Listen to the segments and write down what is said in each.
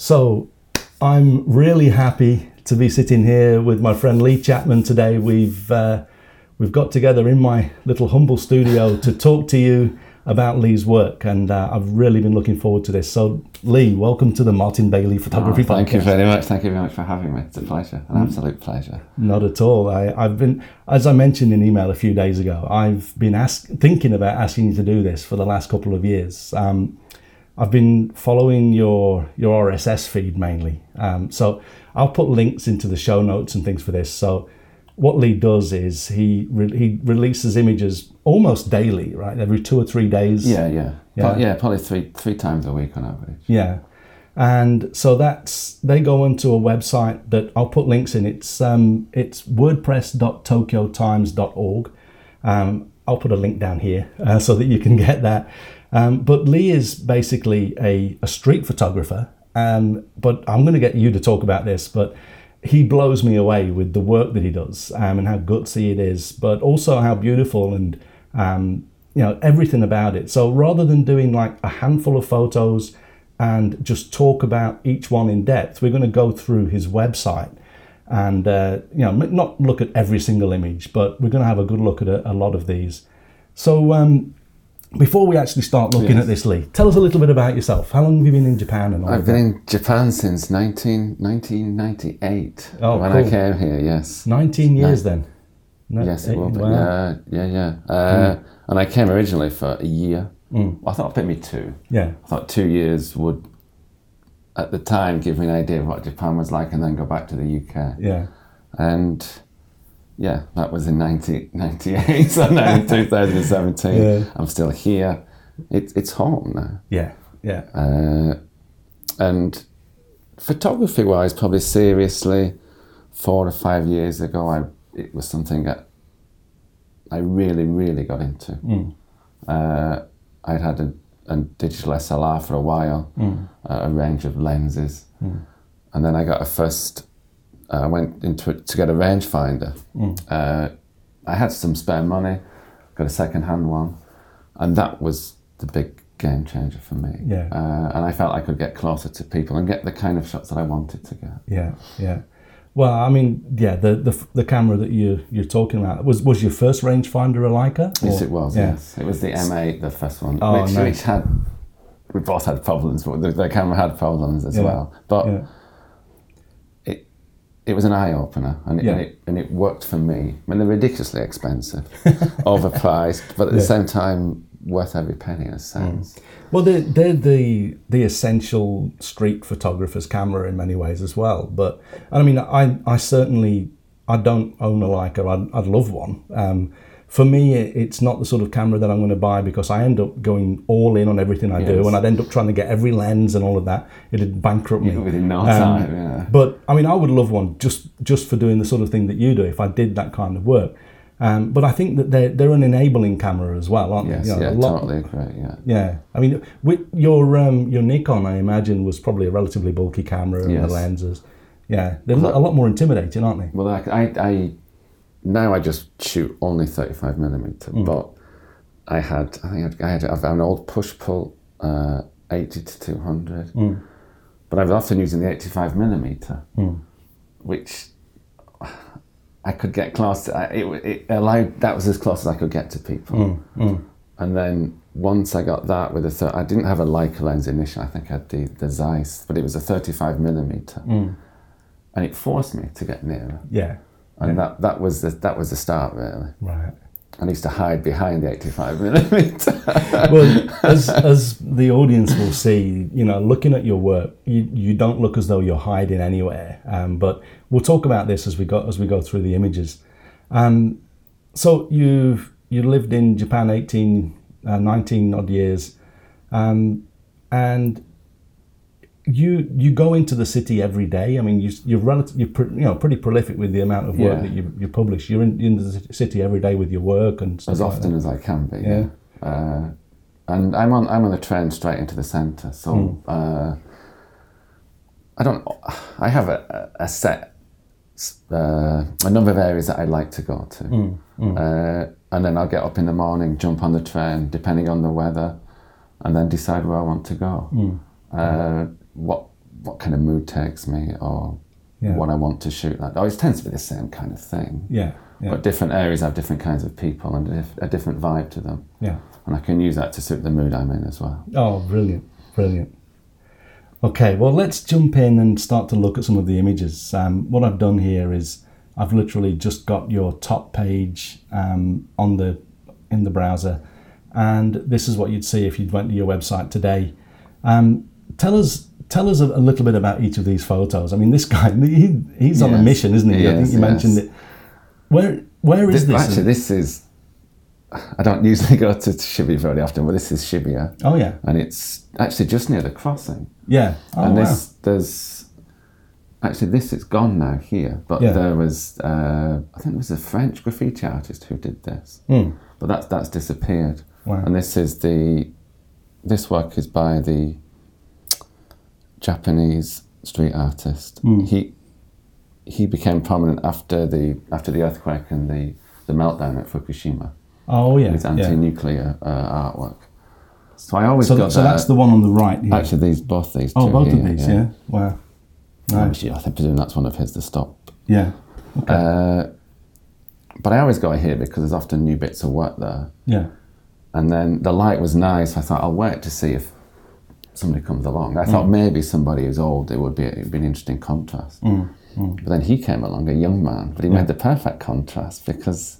So I'm really happy to be sitting here with my friend Lee Chapman today. We've uh, we've got together in my little humble studio to talk to you about Lee's work, and uh, I've really been looking forward to this. So, Lee, welcome to the Martin Bailey Photography Oh, thank Podcast. you very much. Thank you very much for having me. It's a pleasure, an absolute pleasure. Not at all. I, I've been, as I mentioned in email a few days ago, I've been ask, thinking about asking you to do this for the last couple of years. Um, I've been following your your RSS feed mainly, um, so I'll put links into the show notes and things for this. So, what Lee does is he re- he releases images almost daily, right? Every two or three days. Yeah, yeah, Yeah. Yeah. Probably three three times a week on average. Yeah. And so that's they go onto a website that I'll put links in. It's um, it's wordpress.tokyotimes.org. Um, I'll put a link down here uh, so that you can get that. Um, but Lee is basically a, a street photographer. Um, but I'm going to get you to talk about this. But he blows me away with the work that he does um, and how gutsy it is, but also how beautiful and um, you know everything about it. So rather than doing like a handful of photos and just talk about each one in depth, we're going to go through his website and uh, you know not look at every single image, but we're going to have a good look at a, a lot of these. So um, before we actually start looking Yes. at this, Lee, tell us a little bit about yourself. How long have you been in Japan and all I've been that? in Japan since 19, 1998. Oh, when cool. I came here, yes. 19 years then. No, Yes, it will be. wow. Yeah, yeah, yeah. Uh, And I came originally for a year. Mm. I thought it'd take me two. Yeah. I thought two years would, at the time, give me an idea of what Japan was like and then go back to the UK. Yeah. And yeah, that was in 1998. so now in 2017, Yeah. I'm still here. It, it's home now. Yeah. Yeah. Uh, and photography wise, probably seriously, four or five years ago, I, it was something that I really, really got into. Mm. Uh, I'd had a, a digital SLR for a while, Mm. uh, a range of lenses, and then I got a first. Uh, I went into it to get a rangefinder. Mm. Uh, I had some spare money, got a second-hand one, and that was the big game changer for me. Yeah. Uh, and I felt I could get closer to people and get the kind of shots that I wanted to get. Yeah. Yeah. Well, I mean, yeah, the, the the camera that you you're talking about was was your first rangefinder a Leica? Yes, it was. Yeah. Yes, it was the M8, the first one, Oh, which, nice. which had we both had problems, but the, the camera had problems as Yeah. well. But Yeah. It was an eye opener, and it, Yeah. and it and it worked for me. I mean, they're ridiculously expensive, overpriced, but at the same time worth every penny in a sense. Well, they're, they're the the essential street photographer's camera in many ways as well. But I mean, I I certainly I don't own a Leica. I'd, I'd love one. Um, for me, it's not the sort of camera that I'm going to buy because I end up going all in on everything I do, and I'd end up trying to get every lens and all of that. It'd bankrupt me. Within no Um, time, yeah. But I mean, I would love one just just for doing the sort of thing that you do if I did that kind of work. Um, but I think that they're they're an enabling camera as well, aren't Yes, they? You know, yeah, lot- totally agree. Yeah. yeah, I mean, with your um, your Nikon, I imagine, was probably a relatively bulky camera and the lenses. Yeah, they're a lot more intimidating, aren't they? Well, I, I, I now I just shoot only 35 millimeter, Mm. but I had I think I had, I had an old push pull uh, 80 to 200, Mm. but I was often using the 85 millimeter, Mm. which I could get close. To, it, it allowed that was as close as I could get to people, Mm. and then. Once I got that with a thir- I didn't have a Leica lens initially. I think I had the, the Zeiss, but it was a 35 millimeter, Mm. and it forced me to get nearer. Yeah, And that, that was the that was the start really. right. I used to hide behind the 85 millimeter. Well, as as the audience will see, you know, looking at your work, you, you don't look as though you're hiding anywhere. Um, but we'll talk about this as we go as we go through the images. Um, so you've you lived in Japan 18, uh, 19 odd years, um, and you you go into the city every day. I mean, you, you're relative, you're you know pretty prolific with the amount of work Yeah. that you, you publish. You're in, in the city every day with your work and stuff as like often that. as I can be. Yeah. Uh, and I'm on I'm on the train straight into the centre, so Hmm. uh, I don't. I have a, a set uh, a number of areas that I like to go to, Hmm. Uh, and then I'll get up in the morning, jump on the train, depending on the weather, and then decide where I want to go. What what kind of mood takes me or Yeah. what I want to shoot. That always tends to be the same kind of thing. Yeah. Yeah. But different areas have different kinds of people and a, a different vibe to them. yeah. And I can use that to suit the mood I'm in as well. Oh, brilliant, brilliant. Okay, well, let's jump in and start to look at some of the images. Um, what I've done here is I've literally just got your top page um, on the in the browser, and this is what you'd see if you went to your website today. Um, tell us tell us a, a little bit about each of these photos. I mean, this guy he, he's on a mission, isn't he? he I think is, you mentioned it. Where where is This, this? actually, this is. I don't usually go to Shibuya very often, but this is Shibuya. oh yeah, And it's actually just near the crossing. yeah. Oh, and wow. this, there's. Actually, this is gone now here, but Yeah. there was. Uh, I think it was a French graffiti artist who did this. Hmm. But that's, that's disappeared. Wow. And this is the. This work is by the Japanese street artist. Hmm. He he became prominent after the after the earthquake and the, the meltdown at Fukushima. Oh yeah, His anti-nuclear uh, artwork. So I always So, got so that. that's the one on the right. Here. actually these both these oh, two both of these. Yeah. Wow. Nice. I think presume that's one of his. The stop. Yeah. Okay. Uh, but I always go here because there's often new bits of work there. yeah. And then the light was nice. I thought I'll wait to see if somebody comes along. I thought Mm. maybe somebody who's old. It would be it'd be an interesting contrast. Mm, But then he came along, a young man, but he made the perfect contrast because.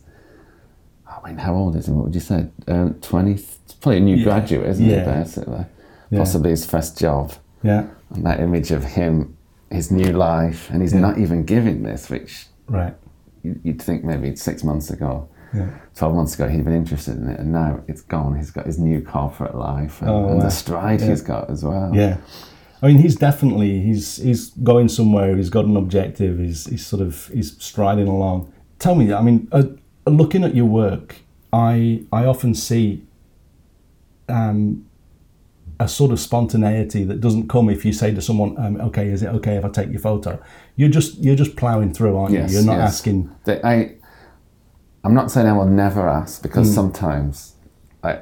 I mean, how old is he? What would you say? Um, Twenty? Probably a new Yeah. graduate, isn't Yeah. he? Basically, Yeah. possibly his first job. Yeah. And that image of him, his new life, and he's Yeah. not even giving this, which Right. you'd think maybe six months ago, Yeah. 12 months ago, he'd been interested in it, and now it's gone. He's got his new corporate life and, Oh, and wow. the stride Yeah. he's got as well. Yeah. I mean, he's definitely he's he's going somewhere. He's got an objective. He's he's sort of he's striding along. Tell me, I mean, uh, looking at your work, I I often see um, a sort of spontaneity that doesn't come if you say to someone, um, "Okay, is it okay if I take your photo?" You're just you're just ploughing through, aren't Yes, you? You're not yes. asking. I, I'm not saying I will never ask Mm. because sometimes, I,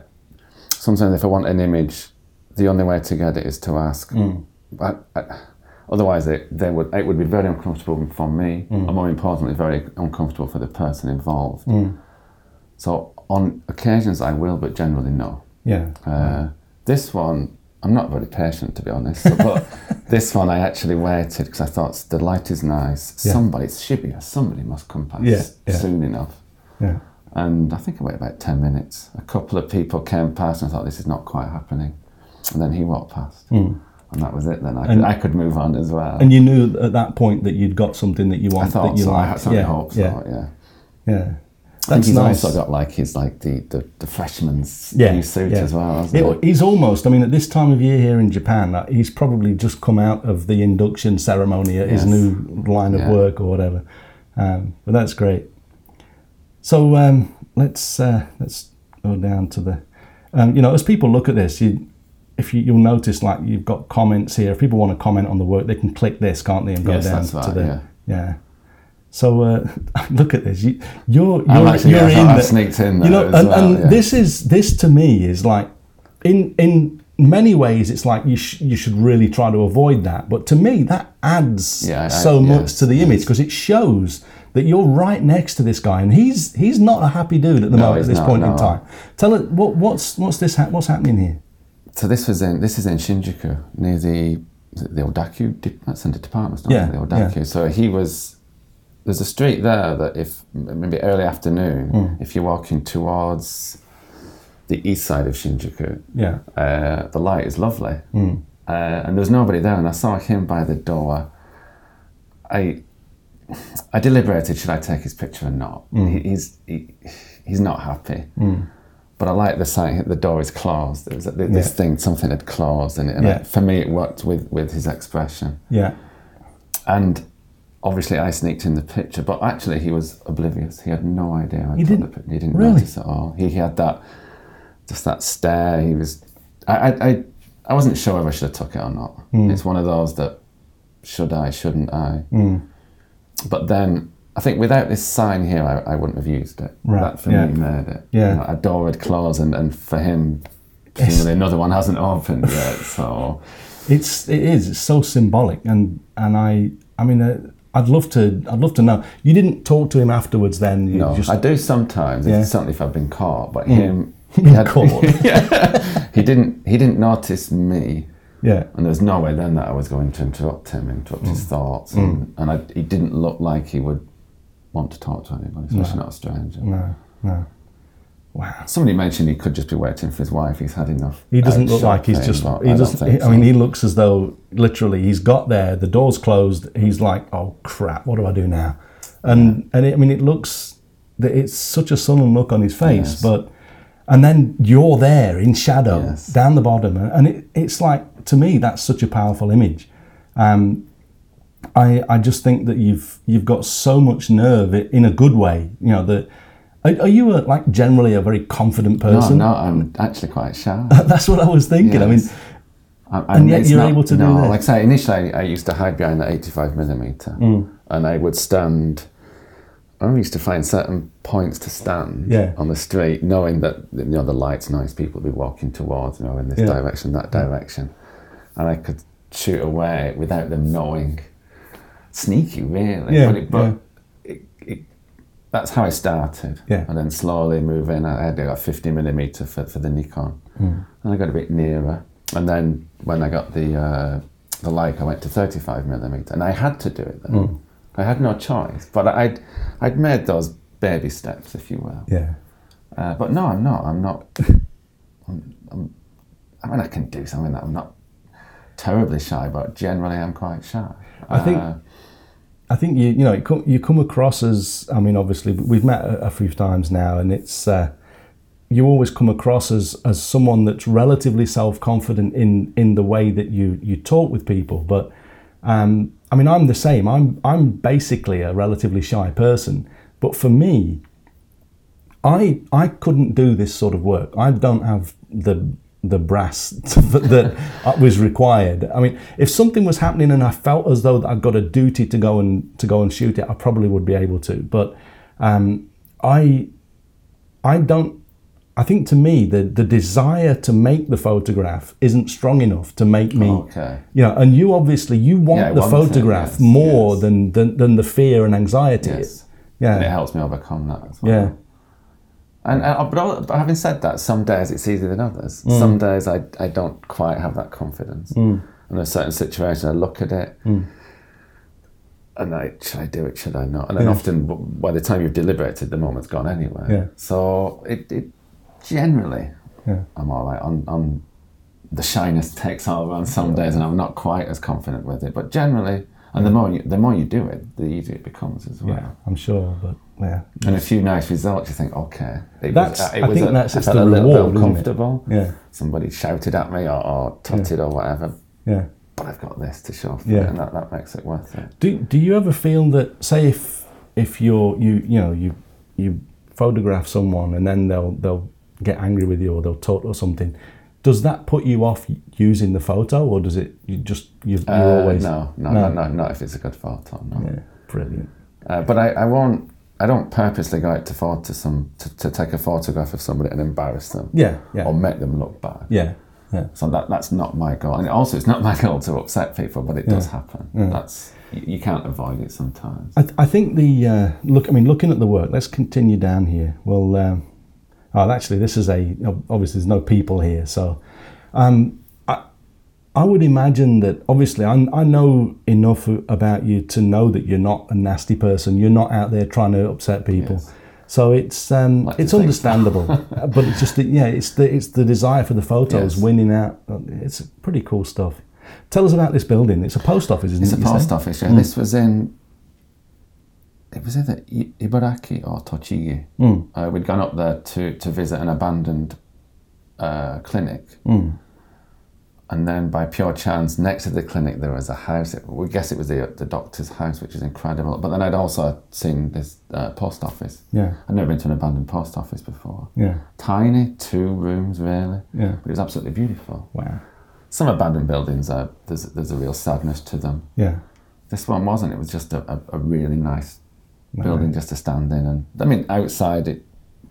sometimes if I want an image, the only way to get it is to ask. Mm. I, I, otherwise, it they would it would be very uncomfortable for me, Mm. or more importantly, very uncomfortable for the person involved. Mm. So on occasions I will, but generally no. Yeah. Uh, this one, I'm not very patient to be honest, so- but this one I actually waited because I thought the light is nice. Yeah. Somebody, it's Shibuya, somebody must come past Yeah, yeah. soon enough. Yeah. And I think I waited about 10 minutes. A couple of people came past and I thought this is not quite happening. And then he walked past. And that was it then. I. And- could, I could move on as well. And you knew at that point that you'd got something that you I wanted, thought that you so. I had certainly yeah. hope so, yeah. yeah. Yeah. I think That's he's nice. also got like his like the, the, the freshman's yeah, new suit yeah. as well, hasn't It- he? he's almost. I mean, at this time of year here in Japan, uh, he's probably just come out of the induction ceremony at his new line of Yeah. work or whatever. Um, but that's great. So um, let's uh, let's go down to the. Um, you know, as people look at this, you, if you, you'll notice, like you've got comments here. If people want to comment on the work, they can click this, can't they, and go Yes, down to right, the yeah. yeah. So uh, look at this. You, you're you're, actually- you're thought in the- sneaked in You know, and, well, and yeah. this is this to me is like in in many ways it's like you sh- you should really try to avoid that. But to me, that adds Yeah, I- so much to the image because it shows that you're right next to this guy, and he's he's not a happy dude at the moment at this not, point in time. Tell it what what's what's this ha- what's happening here? So this was in this is in Shinjuku near the the Odakyu that's in the department store. Yeah, the Odakyu. So he was. There's a street there that if maybe early afternoon, Hmm. if you're walking towards the east side of Shinjuku, Yeah, uh, the light is lovely, Hmm. uh, and there's nobody there. And I saw him by the door. I I deliberated: should I take his picture or not? Hmm. He, he's he, he's not happy. But I like the sign. The door is closed. There was this Yeah. thing, something had closed, and, it, and Yeah. it- for me, it worked with with his expression. yeah, And obviously, I sneaked in the picture, but actually, he was oblivious. He had no idea. I He didn't- The, he didn't really? notice at all. He, he had that, just that stare. He was. I, I, I, wasn't sure if I should have took it or not. Hmm. It's one of those that, should I, shouldn't I? But then. I think without this sign here, I, I wouldn't have used it. Right, That for yeah. me made it. Yeah. You know, a door had closed, and, and for him, presumably another one hasn't opened yet. So, It's it is. It's so symbolic, and and I I mean. Uh, I'd love to. I'd love to know. You didn't talk to him afterwards, then. You No, just, I do sometimes. Yeah. Certainly if I've been caught, but him, he had- caught. yeah, he didn't. He didn't notice me, yeah, and there was no way then that I was going to interrupt him, interrupt his Mm. thoughts, and, and I, he didn't look like he would want to talk to anybody, especially not a stranger. no, no. Wow. Somebody mentioned he could just be waiting for his wife. He's had enough. He doesn't look like he's just. He I doesn't. I mean, so. he looks as though literally he's got there. The door's closed. He's like, "Oh crap! What do I do now?" And and it, I mean, it looks that it's such a sullen look on his face, Yes. but and then you're there in shadow Yes. down the bottom, and it, it's like to me that's such a powerful image. Um, I I just think that you've you've got so much nerve in a good way. You know that. Are, are you a, like generally a very confident person? no, I'm actually quite shy. That's what I was thinking. I mean, I- I- And yet you're able to do no, this. Like I say, initially I used to hide behind the 85 millimeter, Mm. and I would stand. I used to find certain points to stand Yeah. on the street, knowing that you know the lights nice, people would be walking towards, you know, in this Yeah. direction, that direction, and I could shoot away without them knowing. Sneaky, really. Yeah, But, it, but it, it, that's how I started. Yeah. And then slowly move in. I had a 50 millimeter for, for the Nikon. Mm. And I got a bit nearer. And then when I got the uh, the Leica, I went to 35 millimeter. And I had to do it then. Mm. I had no choice. But I'd, I'd made those baby steps, if you will. yeah. Uh, but no, I'm not. I'm not. I'm, I'm, I mean, I can do something that I'm not terribly shy, but generally I'm quite shy. I think- Uh, I think you you know come, you come across as I mean obviously we've met a, a few times now and it's uh, you always come across as as someone that's relatively self confident in in the way that you you talk with people. But um, I mean I'm the same. I'm I'm basically a relatively shy person. But for me I I couldn't do this sort of work. I don't have the the brass that was required. I mean, if something was happening and I felt as though I'd got a duty to go and to go and shoot it, I probably would be able to. But um, I I don't. I think to me the the desire to make the photograph isn't strong enough to make me. Okay. You know, and you obviously you want Yeah, the it, photograph yes, more yes. than, than than the fear and anxiety. Yes. And it helps me overcome that as well. Yeah. And, and but, having said that, some days it's easier than others. Mm. Some days I, I don't quite have that confidence. And there's certain situations I look at it Mm. and I should I do it, should I not? And then Yeah. often by the time you've deliberated, the moment's gone anyway. Yeah. So it, it generally Yeah. I'm all right. On, on the shyness takes over on some days, and I'm not quite as confident with it. But generally, and the more you, the more you do it, the easier it becomes as well. Yeah, I'm sure, but yeah, And a few nice results, you think, okay. It That's- was, uh, it I was think a, that's I it's felt the a little bit uncomfortable. Yeah. Somebody shouted at me or, or tutted or whatever. yeah. But I've got this to show for Yeah. it, and that, that makes it worth it. Do Do you ever feel that, say, if if you're you you know you you photograph someone and then they'll they'll get angry with you or they'll talk or something, does that put you off using the photo or does it you just you you Uh, always no, no, No. no, no, not if it's a good photo. No. yeah brilliant Uh, but I, I won't. I don't purposely go out to photo some to, to take a photograph of somebody and embarrass them yeah yeah or make them look bad. yeah yeah So that that's not my goal, and also it's not my goal to upset people, but it does happen. That's you, you can't avoid it sometimes. I, I think the uh, look. I mean, looking at the work. Let's continue down here. Well, um, oh, actually, this is a obviously there's no people here, so um, I would imagine that obviously I, I know enough about you to know that you're not a nasty person. You're not out there trying to upset people. Yes. So it's um, Like it's understandable, but it's just the, yeah, it's the it's the desire for the photos Yes. winning out. It's pretty cool stuff. Tell us about this building. It's a post office, isn't It's it? It's a post office. Yeah, this was in. It was either Ibaraki or Tochigi. Uh, we'd gone up there to to visit an abandoned uh, clinic, and then by pure chance, next to the clinic there was a house. It, we guess it was the the doctor's house, which is incredible. But then I'd also seen this uh, post office. Yeah, I'd never been to an abandoned post office before. yeah, Tiny, two rooms really. yeah. But it was absolutely beautiful. Wow. Some abandoned buildings are there's there's a real sadness to them. Yeah. This one wasn't. It was just a, a, a really nice building just to stand in. And I mean, outside it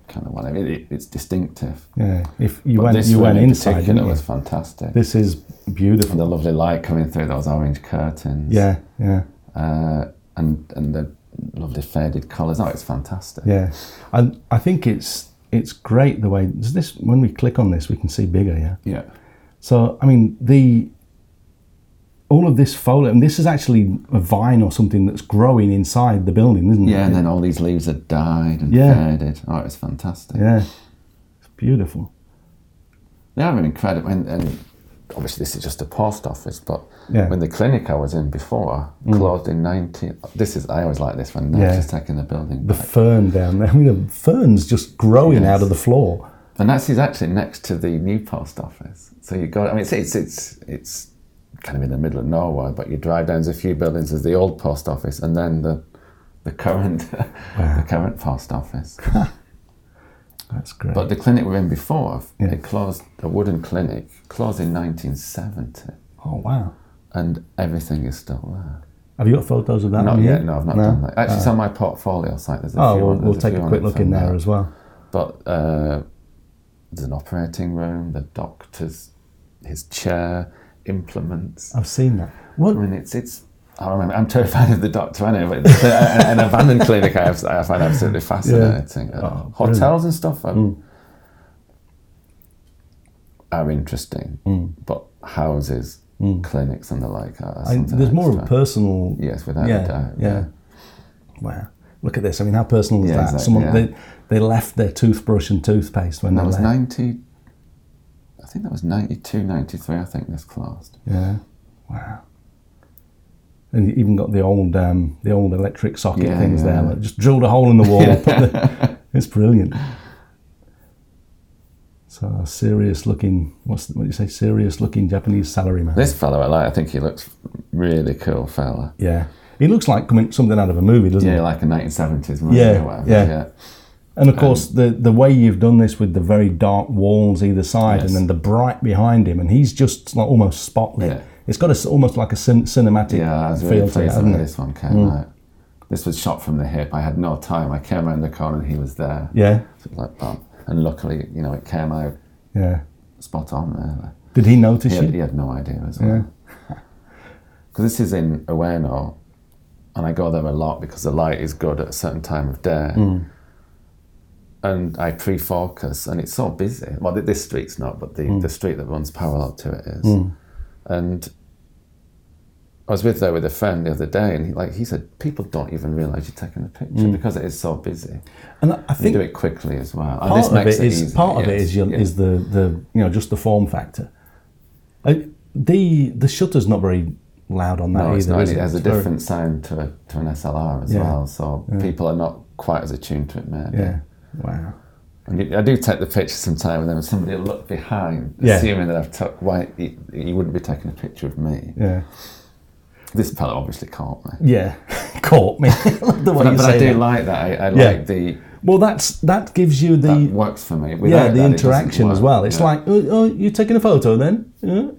kind of one. I mean, it, it's distinctive. Yeah. If you But went, you went in inside, particular didn't you? was fantastic. This is beautiful. and the lovely light coming through those orange curtains. Yeah, yeah, Uh, and and the lovely faded colours. Oh, it's fantastic. yeah. And I think it's it's great the way does this when we click on this we can see bigger. Yeah. Yeah. So I mean the all of this foliage, and this is actually a vine or something that's growing inside the building, isn't it? Yeah, and then all these leaves had died and Yeah. faded. Oh, it's fantastic. yeah, it's beautiful. They are incredible. And, and obviously, this is just a post office, but Yeah. Mm. when the clinic I was in before closed in 19. This is, I always like this one. when nature's taking the building The back. fern down there. I mean, the fern's just growing Yes. out of the floor. And that's is actually next to the new post office. So you go. I mean, it's it's it's it's kind of in the middle of nowhere, but you drive down. There's a few buildings. There's the old post office, and then the the current the current post office. That's great. But the clinic we were in before, Yeah. it closed. A wooden clinic closed in 1970, oh wow! and everything is still there. Have you got photos of that? Not on you? yet. No, I've not done that. Actually, it's on my portfolio site. There's a Oh, few we'll, we'll take few a quick look in there as well. But uh, there's an operating room, the doctor's, his chair, implements. I've seen that. What? I mean, it's it's. I remember. I'm terrified of the doctor anyway, but an, uh, an abandoned clinic I, have, I find absolutely fascinating. Oh, uh, Oh, Hotels and stuff are, mm. are interesting, mm. but houses, mm. clinics, and the like are I, there's more of a personal. Yes, without yeah, a doubt. yeah. Wow. Look at this. I mean, how personal is Yeah, that? exactly, Someone yeah. they they left their toothbrush and toothpaste when That they was left. 90. I think that was 92, 93. I think this closed. Yeah. Wow. And you even got the old um, the old electric socket Yeah, things there. yeah. Like just drilled a hole in the wall. the, it's brilliant. So a serious looking. What's what do you say? Serious looking Japanese salaryman. This fellow I like. I think he looks really cool fella. Yeah. He looks like coming something out of a movie, doesn't he? Yeah, like a 1970s movie Yeah, or whatever. yeah. And of um, course, the the way you've done this with the very dark walls either side, Yes. and then the bright behind him, and he's just like almost spotlit. Yeah. It's got a almost like a cin- cinematic Yeah, I was feel really to it, hasn't it? this one came mm. out. This was shot from the hip. I had no time. I came around the corner and he was there. Yeah, So like, bam. And luckily, you know, it came out yeah. spot on there. Did he notice He had, you? he had no idea as well. Because this is in Ueno, and I go there a lot because the light is good at a certain time of day. Mm. And I pre-focus, and it's so busy. Well, this street's not, but the, the street that runs parallel to it is. And I was with there with a friend the other day, and he, like he said, people don't even realise you're taking a picture because it is so busy. And I I You think do it quickly as well. And part this of makes it is easy, part of it is your, yeah. is the the you know just the form factor. Uh, the the shutter's not very loud on that No, either. not. It has a different sound to a, to an SLR as Yeah. well, so people are not quite as attuned to it, maybe. Yeah. Wow. I do take the picture sometime, and then somebody will look behind, Yeah. assuming that I've took. Why you, you wouldn't be taking a picture of me? Yeah. This fellow obviously caught me. Yeah. Caught me. the way But, you but I do that. like that. I, I Yeah. like the Well, that's that gives you the that works for me. yeah the that, interaction as well. It's Yeah. like oh, oh you taking a photo then? Yeah.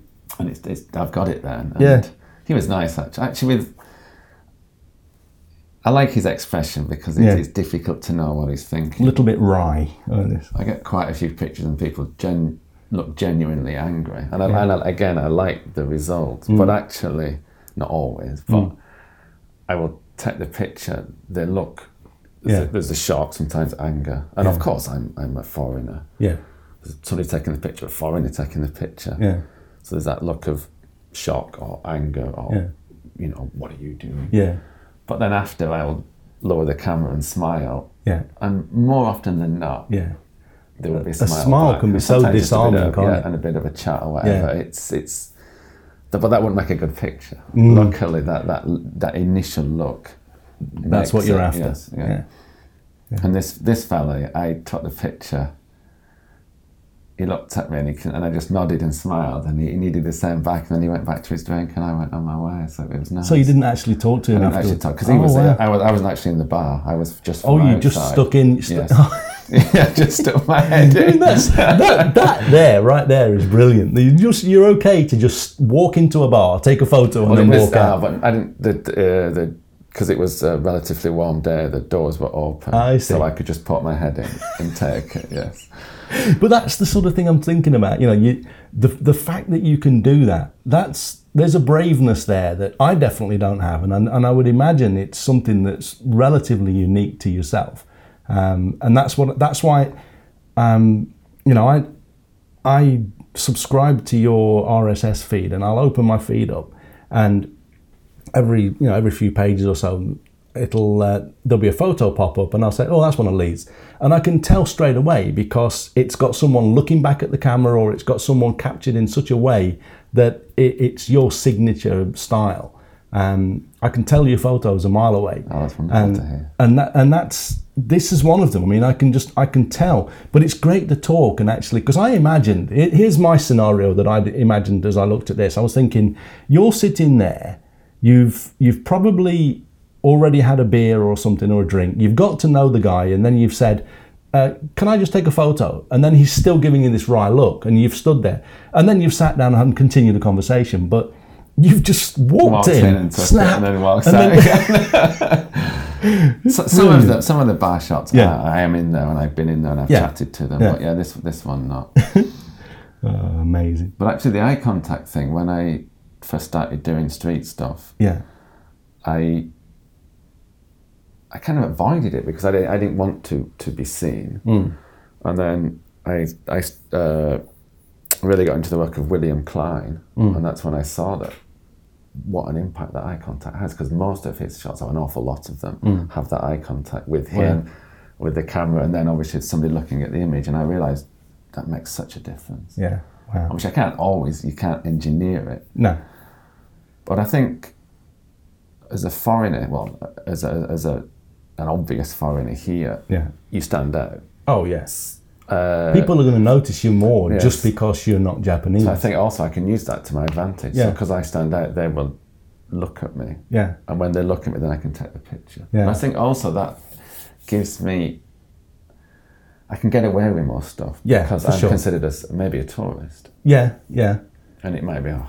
and it's, it's I've got it then. And Yeah. he was nice actually. Actually, with I like his expression because it, Yeah. it's difficult to know what he's thinking. A little bit wry. I get quite a few pictures and people gen- look genuinely angry, and, I, and I, again, I like the results, Mm. but actually, not always. But I will take the picture. They look. There's, Yeah. a, there's a shock, sometimes anger, and of course, I'm I'm a foreigner. Yeah. There's somebody taking the picture, a foreigner taking the picture. Yeah. So there's that look of shock or anger or Yeah. you know what are you doing? Yeah. But then after I'll lower the camera and smile, Yeah. and more often than not, Yeah. there will be a A smile. smile back. can be so sometimes just a bit disarming, of- yeah, and a bit of a chat or whatever. Yeah. It's it's, but that wouldn't make a good picture. Mm. Luckily, that that that initial look. That's what you're it, after. yes, yeah. yeah. And this this fella, I took the picture. He looked at me and, he, and I just nodded and smiled, and he, he needed the same back. And then he went back to his drink, and I went on my way. So it was nice. So you didn't actually talk to him I didn't talk because he Oh, was. wow. I was. I wasn't actually in the bar. I was just. Oh, you just outside. stuck in. Yes. yeah, just stuck my head I mean, that, that there, right there, is brilliant. You just you're okay to just walk into a bar, take a photo, and Well, it then walk out. but I didn't. The uh, the because it was a relatively warm day, the doors were open. I see. So I could just put my head in and take it, yes. But that's the sort of thing I'm thinking about. You know, you the the fact that you can do that. That's there's a braveness there that I definitely don't have, and and, and I would imagine it's something that's relatively unique to yourself, um, and that's what that's why, um, you know, I I subscribe to your RSS feed, and I'll open my feed up, and every you know every few pages or so it'll uh, there'll be a photo pop up and I'll say oh that's one of Lee's and I can tell straight away because it's got someone looking back at the camera or it's got someone captured in such a way that it, it's your signature style um, I can tell your photos a mile away Oh, that's wonderful and to hear. and that, and that's this is one of them. I mean, I can just I can tell, but it's great to talk and actually because I imagined it, here's my scenario that I imagined as I looked at this. I was thinking, you're sitting there, you've you've probably already had a beer or something or a drink. You've got to know the guy, and then you've said. Uh, can I just take a photo? And then he's still giving you this wry look, and you've stood there, and then you've sat down and continued the conversation. But you've just walked, in, in and snap, and then walked and out then- again. So- some of the some of the bar shots, Yeah. I, I am in there and I've been in there and I've Yeah. chatted to them. Yeah. But yeah, this this one not. Oh, amazing. but actually, the eye contact thing when I first started doing street stuff, Yeah, I I kind of avoided it because I didn't, I didn't want to to be seen. Hmm. And then I I uh, really got into the work of William Klein, Hmm. and that's when I saw that what an impact that eye contact has because most of his shots, or an awful lot of them, Hmm. have that eye contact with him, with the camera, and then obviously it's somebody looking at the image, and I realised that makes such a difference. yeah. Wow. Which I can't always, you can't engineer it. No. But I think as a foreigner, well, as a, as a an obvious foreigner here, Yeah. you stand out. Oh yes. Uh, People are going to notice you more Yes. just because you're not Japanese. so I think also I can use that to my advantage. Yeah. because I stand out, they will look at me, yeah. and when they look at me, then I can take the picture. Yeah. And I think also that gives me. I can get away with more stuff Yeah, because I'm sure. considered as maybe a tourist, Yeah. Yeah. and it might be oh,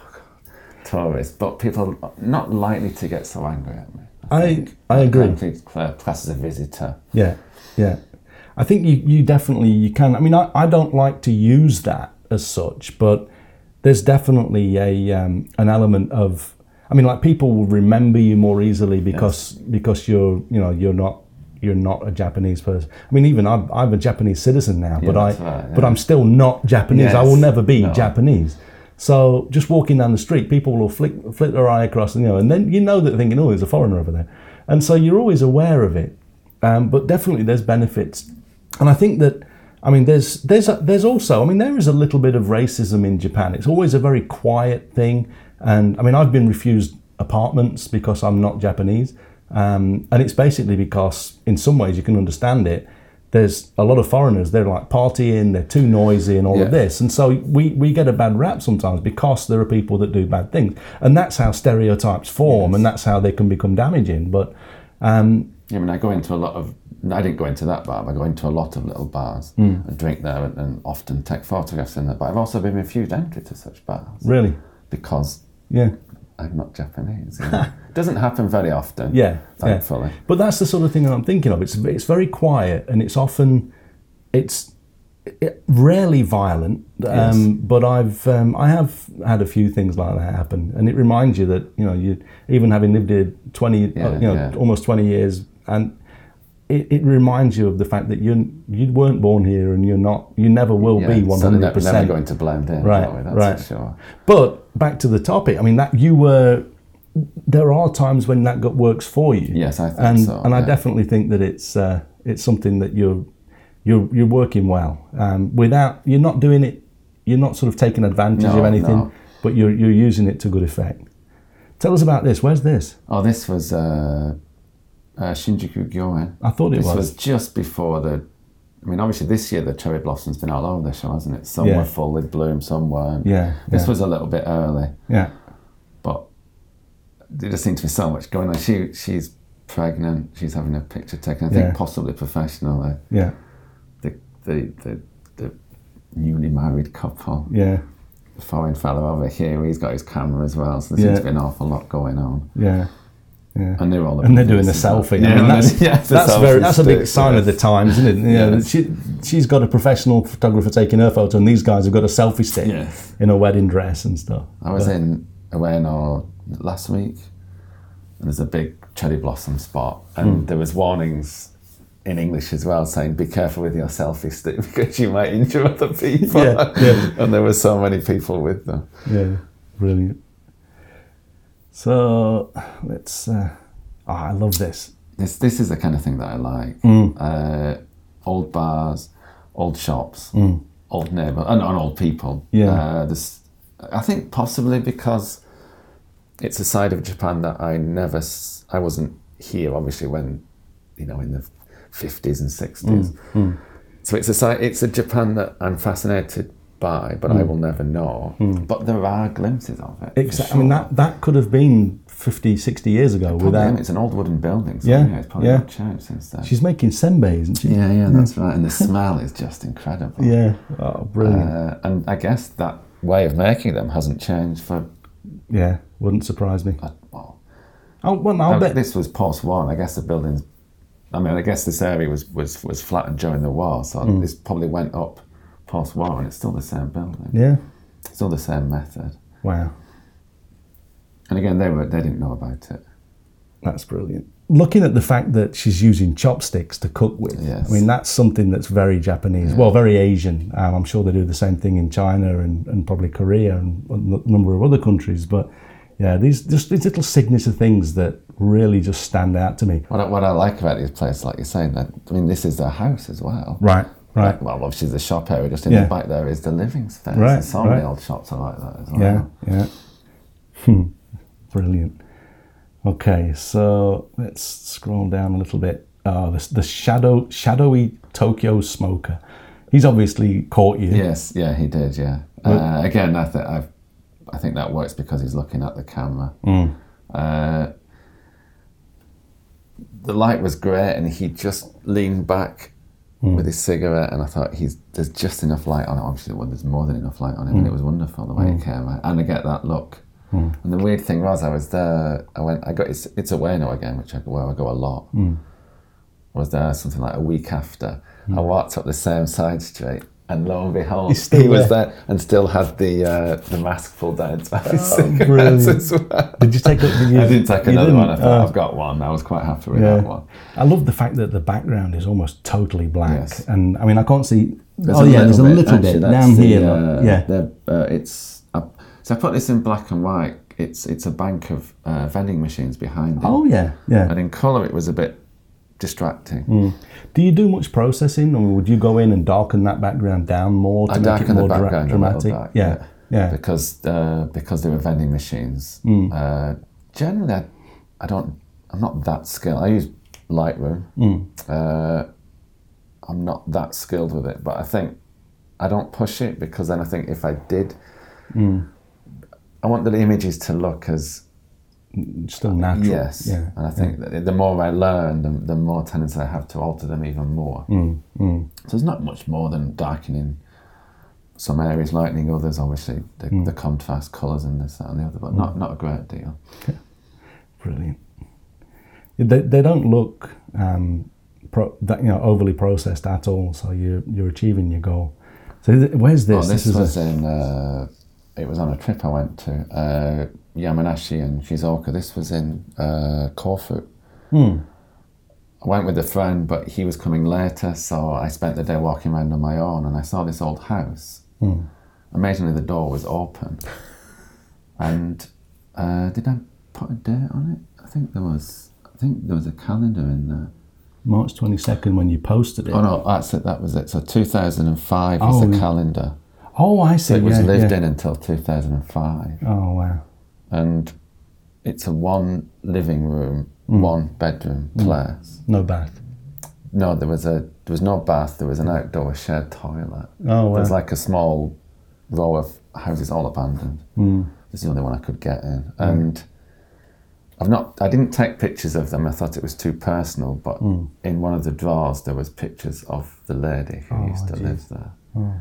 tourist, but people are not likely to get so angry at me. I think. I agree. Class as a visitor. Yeah. Yeah. I think you, you definitely you can. I mean, I, I don't like to use that as such, but there's definitely a um, an element of. I mean, like people will remember you more easily because because you're you know you're not you're not a Japanese person. I mean, even I'm, I'm a Japanese citizen now, but I right, but. I'm still not Japanese. I will never be No. Japanese. So just walking down the street, people will flick flick their eye across, and, you know, and then you know that they're thinking, oh, there's a foreigner over there, and so you're always aware of it. Um, but definitely, there's benefits, and I think that. I mean, there's there's a, there's also I mean there is a little bit of racism in Japan. It's always a very quiet thing, and I mean I've been refused apartments because I'm not Japanese, um, and it's basically because in some ways you can understand it. There's a lot of foreigners. They're like partying. They're too noisy and all of this, and so we we get a bad rap sometimes because there are people that do bad things, and that's how stereotypes form, and that's how they can become damaging. But um, I mean, I go into a lot of. I didn't go into that bar, but I go into a lot of little bars Hmm. and drink there, and, and often take photographs in there. But I've also been refused entry to such bars really, because yeah. I'm not Japanese. you know. it doesn't happen very often. Yeah, yeah. thankfully. But that's the sort of thing that I'm thinking of. It's it's very quiet and it's often it's it, rarely violent. Um, But I've um, I have had a few things like that happen, and it reminds you that you know you even having lived here twenty Yeah, uh, you know yeah. almost twenty years and. It, it reminds you of the fact that you you weren't born here and you're not you never will Yeah, be so one they're hundred never, percent going to blend in. Right, we? That's right. for sure. but back to the topic. I mean, that you were. There are times when that got, works for you. Yes, I think and, so, And I definitely think that it's uh, it's something that you're you're you're working well. Um, without you're not doing it. You're not sort of taking advantage No, of anything, no. but you're you're using it to good effect. Tell us about this. Where's this? Oh, this was uh, uh, Shinjuku Gyoen. I thought it This was. was just before the. I mean, obviously, this year the cherry blossom's been all over the show, hasn't it? Some Yeah. were full in bloom, some weren't. Yeah, This yeah. was a little bit early, Yeah. but there just seemed to be so much going on. She she's pregnant. She's having a picture taken. I think Yeah. possibly professionally. Yeah. The the the, the newly married couple. Yeah. The foreign fellow over here, he's got his camera as well. So there seems Yeah. to be an awful lot going on. Yeah. Yeah. And they're all and they're doing the selfie. Yeah, I mean, that's, yeah, that's very that's a big stick, sign of the times, isn't it? You know, Yes. she she's got a professional photographer taking her photo, and these guys have got a selfie stick Yes. in a wedding dress and stuff. I was in Ueno last week, and there's a big cherry blossom spot, and Hmm. there was warnings in English as well saying, "Be careful with your selfie stick because you might injure other people." Yeah, yeah. and there were so many people with them. Yeah, brilliant. So let's. Uh, oh, I love this. This this is the kind of thing that I like. Uh, old bars, old shops, old neighbour, and, and old people. Yeah. Uh, this, I think possibly because it's a side of Japan that I never. I wasn't here, obviously, when you know in the fifties and sixties. So it's a side. It's a Japan that I'm fascinated by, but I will never know. But there are glimpses of it. for Exactly. I mean, that that could have been 50, 60 years ago. Probably, without it's an old wooden building. So Yeah, yeah, it's probably yeah. not changed since then. she's making senbei, isn't she? Yeah, yeah, that's right. And the smell is just incredible. Yeah. Oh, brilliant. Uh, and I guess that way of making them hasn't changed for, yeah, wouldn't surprise me. uh, well, Oh, well, I'll bet. this was post war. I guess the buildings, I mean, I guess this area was, was, was flattened during the war. So Hmm. this probably went up post war and it's still the same building. Yeah. Still the same method. Wow. And again, they, were, they didn't know about it. That's brilliant. Looking at the fact that she's using chopsticks to cook with, Yes. I mean, that's something that's very Japanese, well, very Asian. Um, I'm sure they do the same thing in China and, and probably Korea and a number of other countries. But yeah, these just these little signature things that really just stand out to me. What I, what I like about these places, like you're saying, that I mean, this is their house as well. Right, right. Like, well, obviously the shop area just in Yeah. the back there is the living space. Right, And so many right. old shops are like that as well. Yeah, yeah. Hmm. Brilliant. Okay, so let's scroll down a little bit. Oh, the, the shadow, shadowy Tokyo smoker. He's obviously caught you. Yes, yeah, he did. Yeah. Uh, again, I think I, I think that works because he's looking at the camera. Mm. Uh, the light was great, and he just leaned back Mm. with his cigarette, and I thought he's there's just enough light on it. Obviously, well, there's more than enough light on him, Mm. and it was wonderful the way it came out, and I get that look. And the weird thing was, I was there. I went. I got it's it's a Ueno again, which I where I go a lot. Mm. I was there something like a week after. I walked up the same side street, and lo and behold, he was there. and still had the uh, the mask pulled down his brilliant. cigarettes as well. Did you take? Did you, I didn't take another didn't? one. I thought Oh, I've got one. I was quite happy with yeah. that one. I love the fact that the background is almost totally black, Yes. and I mean I can't see. There's oh yeah, there's a little actually, bit down the, here. uh, yeah. uh, it's so I put this in black and white. It's it's a bank of uh, vending machines behind it, Oh yeah, yeah. and in colour it was a bit distracting. Mm. Do you do much processing, or would you go in and darken that background down more to I make it more the dra- dramatic? bit, yeah, yeah. because uh, because they were vending machines. Mm. Uh, generally, I, I don't. I'm not that skilled. I use Lightroom. Mm. Uh, I'm not that skilled with it, but I think I don't push it because then I think if I did, Mm. I want the images to look as Still natural. yes. Yeah. And I think that the more I learn, the, the more tendency I have to alter them even more. Mm, mm, So there's not much more than darkening some areas, lightening others. Obviously, the, Mm. the contrast, colours, and this, that, and the other, but not not a great deal. brilliant. They, they don't look um, pro, that you know overly processed at all. So you you're achieving your goal. So th- where's this? Oh, this, is was a, in. Uh, it was on a trip I went to uh, Yamanashi and Shizuoka. This was in uh, Kofu. Hmm. I went with a friend, but he was coming later, so I spent the day walking around on my own, and I saw this old house. Hmm. Amazingly, the door was open, and uh, did I put a date on it? I think there was. I think there was a calendar in there. March twenty second when you posted it. Oh no, that's it. That was it. So 2005 was Oh, the calendar. Oh, I see. So it was yeah, lived yeah. in until 2005. Oh wow. And it's a one living room, Mm. one bedroom place. No bath. No, there was a there was no bath. There was an outdoor shared toilet. Oh wow. There's like a small row of houses all abandoned. Mm. It's the only one I could get in, and I've not. I didn't take pictures of them. I thought it was too personal. But Mm. in one of the drawers there was pictures of the lady who Oh, used to geez. live there. Oh.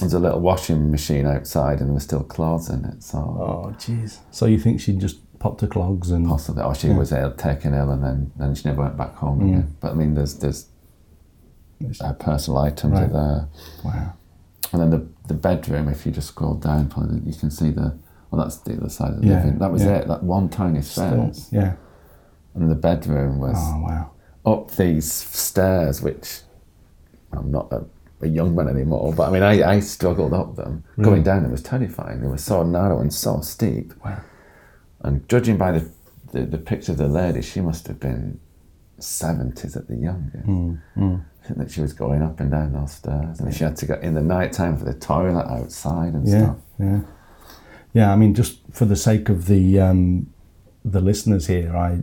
There's a little washing machine outside, and there were still clothes in it. So Oh jeez. So you think she just popped her clogs and possibly, or she was ill, taken ill, and then then she never went back home Mm. again. But I mean, there's there's her personal items Right. are there, wow. and then the the bedroom. If you just scroll down, probably you can see the. Well, that's the other side of the Yeah, living. That was yeah. it. That one tiny Still, space, yeah. and the bedroom was Oh wow. up these stairs, which I'm not a, a young man anymore, but I mean, I, I struggled up them. Mm. Going down them was terrifying. They were so narrow and so steep. Wow. And judging by the, the, the picture of the lady, she must have been 70s at the youngest. Hmm, hmm. I think that she was going up and down those stairs. And she had to go in the night time for the toilet outside and Yeah, stuff. yeah, yeah. I mean, just for the sake of the um, the listeners here, I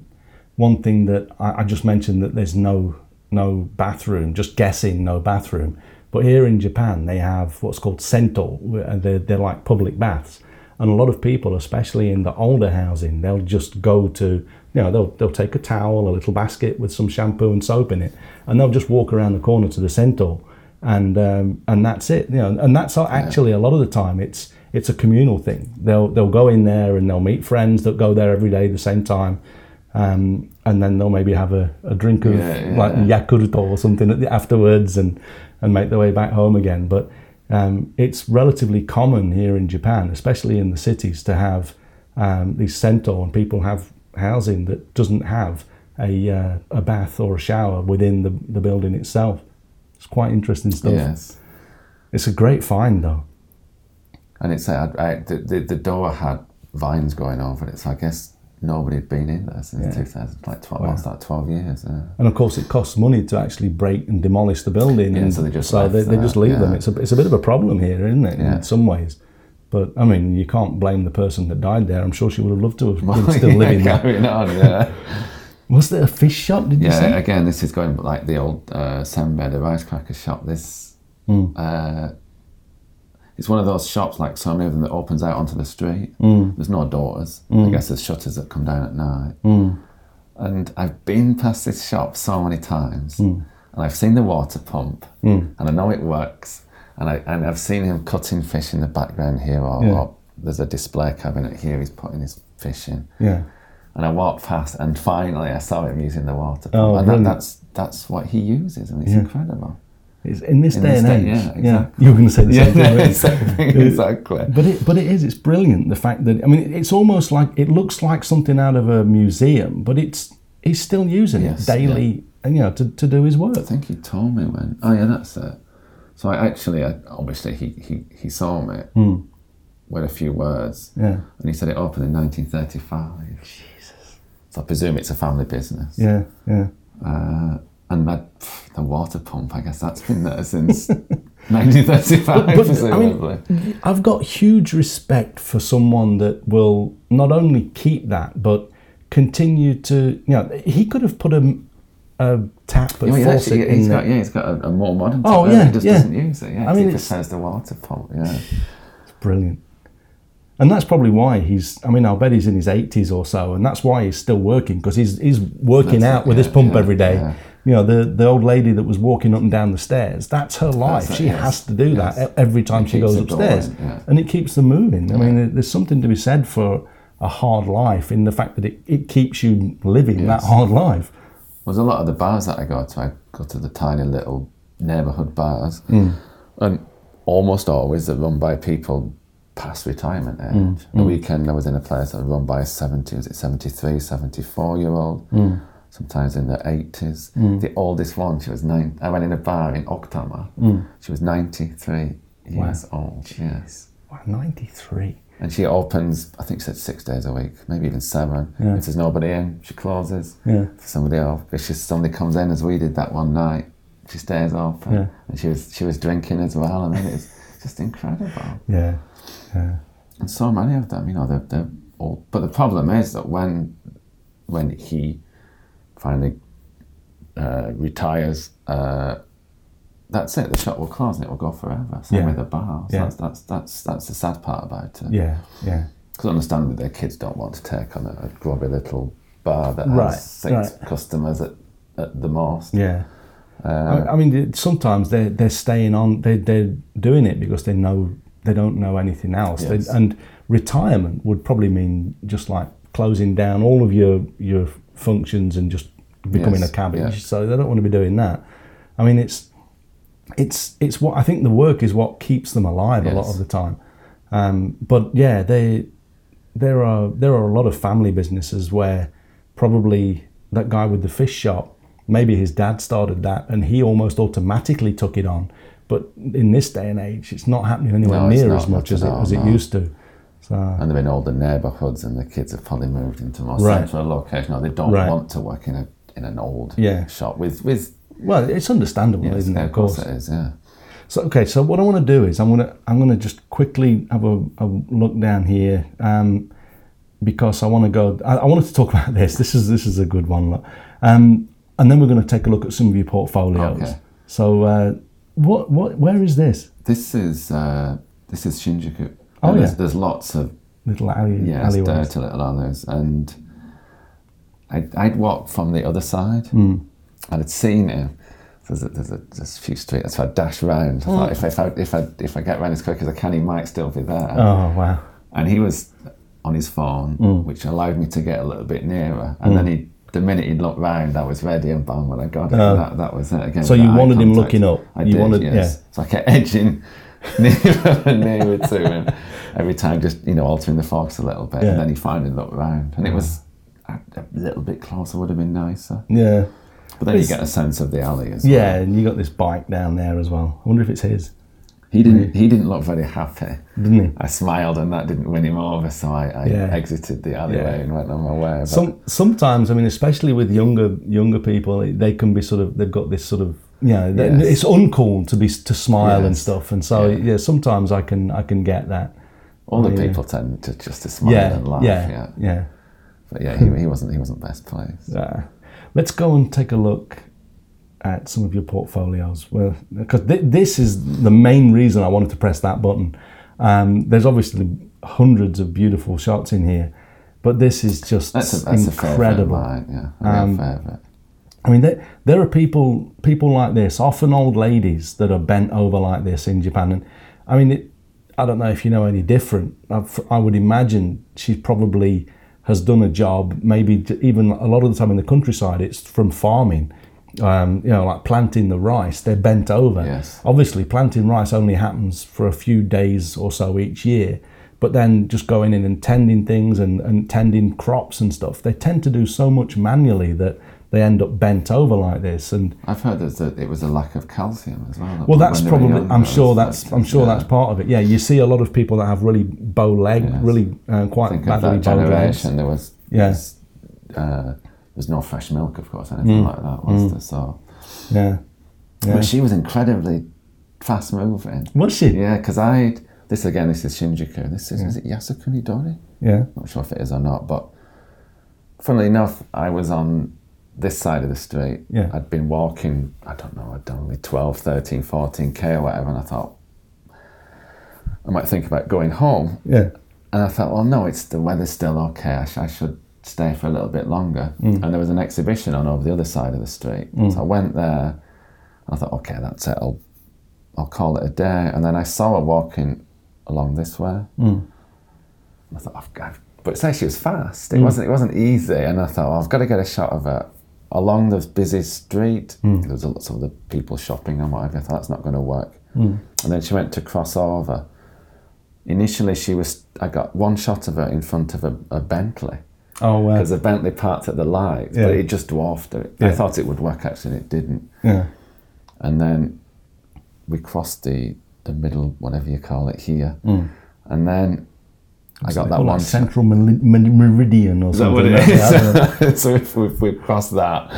one thing that I, I just mentioned that there's no no bathroom. Just guessing, no bathroom. But here in Japan, they have what's called sento. They're they're like public baths, and a lot of people, especially in the older housing, they'll just go to you know they'll they'll take a towel, a little basket with some shampoo and soap in it, and they'll just walk around the corner to the sento and um, and that's it. You know, and that's actually a lot of the time it's it's a communal thing. They'll they'll go in there and they'll meet friends that go there every day at the same time, um, and then they'll maybe have a, a drink of Yeah, yeah. like yakult or something at the, afterwards and and make their way back home again. But um, it's relatively common here in Japan, especially in the cities, to have um, these sento and people have housing that doesn't have a uh, a bath or a shower within the, the building itself. It's quite interesting stuff. Yes. It's a great find, though. And it's uh, I, I, the, the, the door had vines going over it. So I guess nobody had been in there since Yeah. 2000, like 12, what's that, 12 years. Yeah. And of course, it costs money to actually break and demolish the building. Yeah, and so they just so they, they just leave them. It's a, it's a bit of a problem here, isn't it? Yeah. In some ways. But I mean, you can't blame the person that died there. I'm sure she would have loved to have been still Yeah, living there. on, yeah. Was there a fish shop? Did you Yeah, say? again, this is going like the old uh, Senbei, the rice cracker shop. This Hmm. uh, it's one of those shops like so many of them that opens out onto the street. Hmm. There's no doors. I guess there's shutters that come down at night. Hmm. And I've been past this shop so many times, Hmm. and I've seen the water pump, and I know it works. And I and I've seen him cutting fish in the background here, or, Yeah. or there's a display cabinet here. He's putting his fish in. Yeah. And I walked past, and finally I saw him using the water pump. Oh, and that, that's that's what he uses, and it's Yeah. incredible. It's in this In day this and day, age. yeah, exactly. You were going to say the same thing. exactly. But it, but it is. It's brilliant. The fact that I mean, it's almost like it looks like something out of a museum, but it's he's still using Yes, it daily, and you know, to, to do his work. I think he told me when. Oh yeah, that's it. So I actually, I, obviously, he, he he saw me with a few words. Yeah, and he said it opened in 1935. Jesus. So I presume it's a family business. yeah, yeah. Uh, and that the water pump, I guess that's been there since 1935, But, presumably. I mean, I've got huge respect for someone that will not only keep that, but continue to. You know, he could have put a, a tap at Yeah, faucet actually, he's got yeah, he's got a, a more modern. Oh, tap. Oh, yeah, he just yeah. doesn't use it. Yeah, I mean, he it's- prefers the water pump. Yeah, It's Brilliant. And that's probably why he's. I mean, I'll bet he's in his eighties or so, and that's why he's still working because he's he's working That's out it, with yeah, his pump every day. Yeah. You know, the the old lady that was walking up and down the stairs. That's her life. it, she yes, has to do yes. that every time It she goes upstairs, going, yeah. and it keeps them moving. I mean, there's something to be said for a hard life in the fact that it, it keeps you living that hard life. There's a lot of the bars that I go to. I go to the tiny little neighbourhood bars, Mm. and almost always they're run by people past retirement age. Mm, The weekend I was in a place that was run by a 70, was it 73, 74 year old, Mm. Sometimes in the 80s. The oldest one, she was nine. I went in a bar in Okutama. Mm. She was 93 years old, yes. Wow, ninety three. And she opens, I think she said six days a week, maybe even seven. Yeah. If there's nobody in, she closes Yeah. for somebody else. If she, somebody comes in, as we did that one night, she stays open. Yeah. And she was she was drinking as well. I mean, it's just incredible. Yeah. Yeah. And so many of them, you know, they're, they're all. But the problem is that when when he finally uh, retires, uh, that's it. The shop will close and it will go forever. Same Yeah. with the bar. So Yeah. that's, that's that's that's the sad part about it. Yeah. Yeah. Because I understand that their kids don't want to take on a, a grubby little bar that Right, has six right. customers at, at the most. Yeah. Uh, I, I mean, sometimes they're they're staying on. They they're doing it because they know they don't know anything else. They, Yes. and retirement would probably mean just like closing down all of your your functions and just becoming Yes, a cabbage. yeah. So they don't want to be doing that. I mean, it's it's it's what I think the work is what keeps them alive a lot of the time. Um, but yeah, they there are there are a lot of family businesses where probably that guy with the fish shop, maybe his dad started that and he almost automatically took it on. But in this day and age, it's not happening anywhere No, near not as much much as it, all, as it no. used to. So And they're in older neighbourhoods, and the kids have probably moved into more Right. central location, or they don't Right. want to work in a in an old Yeah. shop with with. well, it's understandable, isn't it? Of course. it is. Yeah. So okay, so what I want to do is I'm gonna I'm gonna just quickly have a, a look down here um, because I want to go. I, I wanted to talk about this. This is this is a good one, look. um, and then we're going to take a look at some of your portfolios. Okay. So uh, what what where is this This is uh, this is Shinjuku. Oh, And there's, yeah. there's lots of little alley yeah, alleyways? dirty little alleys, and I'd, I'd walked from the other side, Hmm. and I'd seen him. There's a, there's a, there's a few streets, so I dashed round. I thought if, if, I, if, I, if I get round as quick as I can, he might still be there. Oh wow! And he was on his phone, Hmm. which allowed me to get a little bit nearer. And then he, the minute he'd looked round, I was ready, and bang, when I got it, that, that was it again. So you wanted him looking up. I You did, wanted- yes. yeah. So I kept edging nearer and nearer to him every time, just you know, altering the focus a little bit, Yeah. and then he finally looked round, and it was a, a little bit closer would have been nicer. Yeah, But then you get a sense of the alley as well. yeah, and you got this bike down there as well. I wonder if it's his, He didn't. He didn't look very happy. didn't he? I smiled, and that didn't win him over. So I, I Yeah. exited the alleyway Yeah. and went on my way. But Some sometimes, I mean, especially with younger younger people, they can be sort of they've got this sort of you know they- Yes. it's uncool to be to smile and Yes. stuff, and so Yeah. yeah. sometimes I can I can get that. all the Yeah. people tend to just to smile Yeah, and laugh. yeah, Yeah. yeah. But yeah, he, he wasn't. He wasn't best placed. Uh, let's go and take a look at some of your portfolios. Well, because th- this is the main reason I wanted to press that button. Um, there's obviously hundreds of beautiful shots in here, but this is just That's a that's a favourite of incredible. mine. Yeah, a Um. I mean, there, there are people people like this, often old ladies that are bent over like this in Japan. And I mean, it, I don't know if you know any different. I've, I would imagine she's probably has done a job, maybe even a lot of the time in the countryside, it's from farming. Um, you know, like planting the rice, they're bent over. Yes. Obviously, planting rice only happens for a few days or so each year. But then just going in and tending things and, and tending crops and stuff, they tend to do so much manually that they end up bent over like this. And I've heard that it was a lack of calcium as well. well, that's when they were probably. younger, I'm sure that's. like- I'm sure yeah. that's part of it. Yeah, you see a lot of people that have really bow leg, Yes. really uh, quite think of badly that bowed legs. There was Yeah. was, uh, there's no fresh milk, of course, anything Mm. like that. Was there? So, Yeah, yeah. but she was incredibly fast moving. Was she? Yeah, because I this again. This is Shinjuku. This is is it Yasukuni Dori? Yeah. Not sure if it is or not, but funnily enough, I was on this side of the street. Yeah. I'd been walking, I don't know, I'd done only 12, 13, 14k or whatever, and I thought, I might think about going home. Yeah. And I thought, well, no, it's the weather's still okay. I, sh- I should stay for a little bit longer. Mm. And there was an exhibition on over the other side of the street. So I went there. I thought, okay, that's it. I'll, I'll call it a day. And then I saw her walking along this way. Mm. I thought, I've got, but it's like she was fast. It wasn't. It wasn't easy. And I thought, well, I've got to get a shot of her along the busy street. Hmm. There was lots of the people shopping and whatever. I thought that's not going to work. Hmm. And then she went to cross over. Initially, she was. I got one shot of her in front of a, a Bentley Oh well. because the Bentley parked at the light, Yeah. but it just dwarfed it. Yeah. I thought it would work actually, and it didn't. Yeah. And then we crossed the the middle, whatever you call it here, hmm. and then I got that one. central meri- meri- meridian or Is that something. what it like that, yeah. is? so if we've, we've crossed that,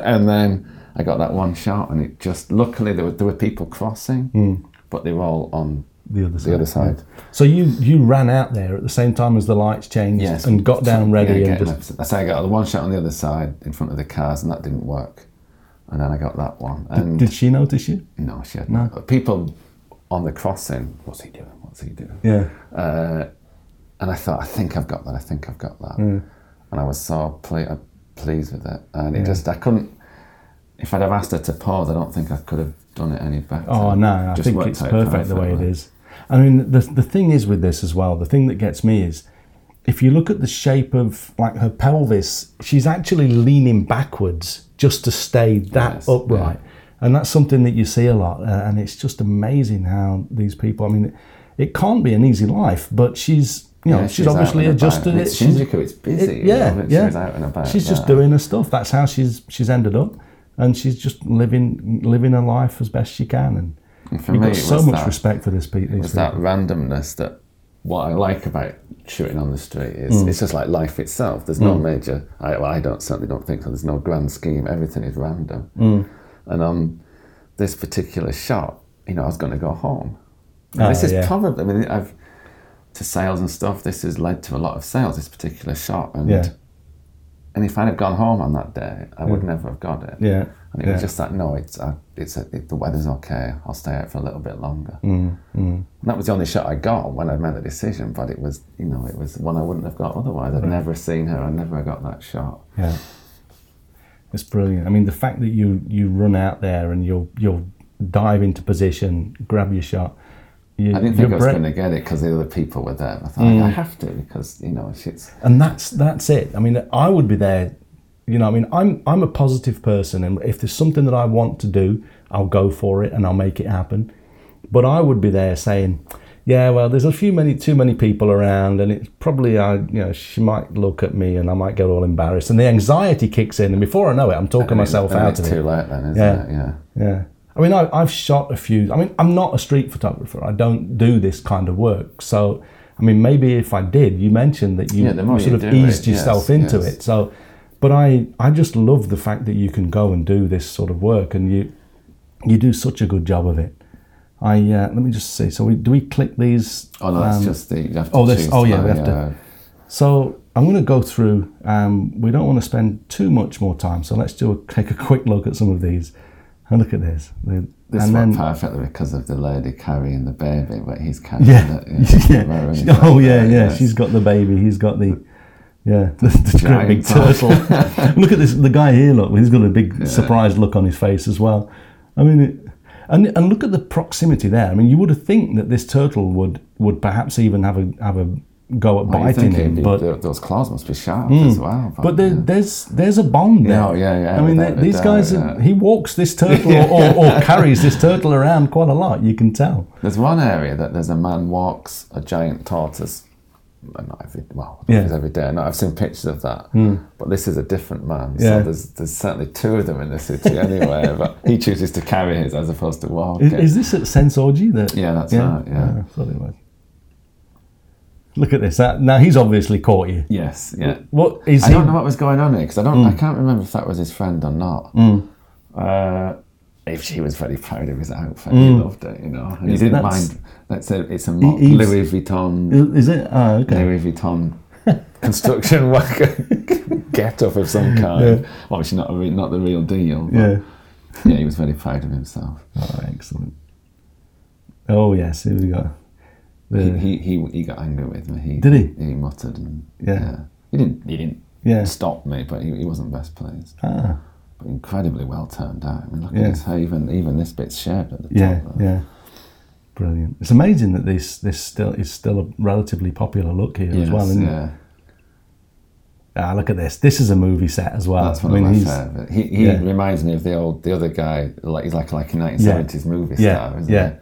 and then I got that one shot, and it just luckily there were there were people crossing, but they were all on The other side. the other side. So you you ran out there at the same time as the lights changed Yes, and got down ready Yeah, and just. I say I got the one shot on the other side in front of the cars, and that didn't work. And then I got that one, and did she notice you? no, she had no. People on the crossing. What's he doing? What's he doing? Yeah. Uh, and I thought, I think I've got that. I think I've got that. Mm. And I was so ple- uh, pleased with it. And it just, I couldn't. If I'd have asked her to pause, I don't think I could have done it any better. Oh no, I Just think it's perfect the way it is. I mean, the the thing is with this as well. The thing that gets me is, if you look at the shape of like her pelvis, she's actually leaning backwards just to stay that Yes, upright. And that's something that you see a lot. Uh, and it's just amazing how these people, I mean, it, it can't be an easy life, but she's, you know, Yeah, she's, out obviously adjusted It's it. Shinjuku, it's busy. it- you yeah, know, yeah. She's out and about. She's just doing her stuff. That's how she's she's ended up, and she's just living living her life as best she can. And And for you've me, got so much that- respect for this pe- these It's that randomness that what I like about shooting on the street is Mm. it's just like life itself. There's no major. I, well, I don't certainly don't think so. There's no grand scheme. Everything is random. Mm. And on this particular shot, you know, I was going to go home. Oh, this is yeah. probably. I mean, I've to sales and stuff. This has led to a lot of sales. This particular shot, and Yeah. and if I'd have gone home on that day, I would never have got it. Yeah, And it yeah. was just like, no, it's uh, it's uh it, the weather's okay. I'll stay out for a little bit longer. Mm, And that was the only shot I got when I made the decision. But it was you know it was one I wouldn't have got otherwise. I'd never seen her. I never got that shot. Yeah, it's brilliant. I mean, the fact that you you run out there and you'll you'll dive into position, grab your shot. You, I didn't think I was going to get it because the other people were there. I thought Mm. I have to because you know it's and that's that's it. I mean, I would be there. You know, I mean, I'm I'm a positive person, and if there's something that I want to do, I'll go for it and I'll make it happen. But I would be there saying, "Yeah, well, there's a few many too many people around, and it's probably I, you know, she might look at me and I might get all embarrassed, and the anxiety kicks in, and before I know it, I'm talking myself and out it's of too it. late then, isn't Yeah. it? Yeah. Yeah. I mean, I, I've shot a few. I mean, I'm not a street photographer. I don't do this kind of work. So, I mean, maybe if I did, you mentioned that you, Yeah, the more you sort of eased it, yourself yes, into yes. it. So, but I, I just love the fact that you can go and do this sort of work, and you, you do such a good job of it. I uh, let me just see. So, we, do we click these? Oh no, that's um, just the. Have oh, this- oh, yeah, we have to- uh, So I'm going to go through. Um, we don't want to spend too much more time, so let's do a, take a quick look at some of these. And look at this. This and then- perfectly because of the lady carrying the baby, but he's carrying Yeah. it. yeah. Oh yeah, yeah. Yes. She's got the baby. He's got the yeah, the, the great Giant big turtle. look at this. The guy here. Look, he's got a big surprised look on his face as well. I mean, it, and and look at the proximity there. I mean, you would have think that this turtle would would perhaps even have a have a go at you biting him, it'd but. th- those claws must be sharp as well. But there, yeah. there's there's a bond there. Yeah, yeah, yeah, I mean, without these guys, yeah. he walks this turtle or, or, or carries this turtle around quite a lot. You can tell. There's one area that there's a man walks a giant tortoise. Not every well, I don't know Yeah. Hmm. every day. No, I've seen pictures of that. But this is a different man. Yeah. There's there's certainly two of them in the city anyway. but he chooses to carry his as opposed to walk Is, it. is this at Sensoji? That Yeah, that's right, yeah. I thought it was. Look at this. That, now he's obviously caught you. yes, yeah. What is I he? don't know what was going on here because I don't. Hmm. I can't remember if that was his friend or not. Uh, if she was very proud of his outfit, he loved it, you know, and he didn't. That's- mind. Let's say it's a mock he's- Louis Vuitton, Is it? Oh, okay. Louis Vuitton construction worker get up of some kind. Obviously, not a re- not the real deal. But Yeah. yeah, he was very proud of himself. Oh, excellent. Oh yes, here we go. He, he he he got angry with me. He Did he? He muttered and Yeah. He didn't he didn't Yeah. stop me, but he, he wasn't best pleased. ah, But incredibly well turned out. I mean, look Yeah. at this. Even even this bit's shaped at the yeah, top. there. yeah. Brilliant. It's amazing that this this still is still a relatively popular look here as well. Isn't yeah. it? Ah, look at this. This is a movie set as well. That's one I mean, of my favourite. He, he yeah. reminds me of the old the other guy. Like he's like like a nineteen seventies movie Yeah, star, isn't yeah.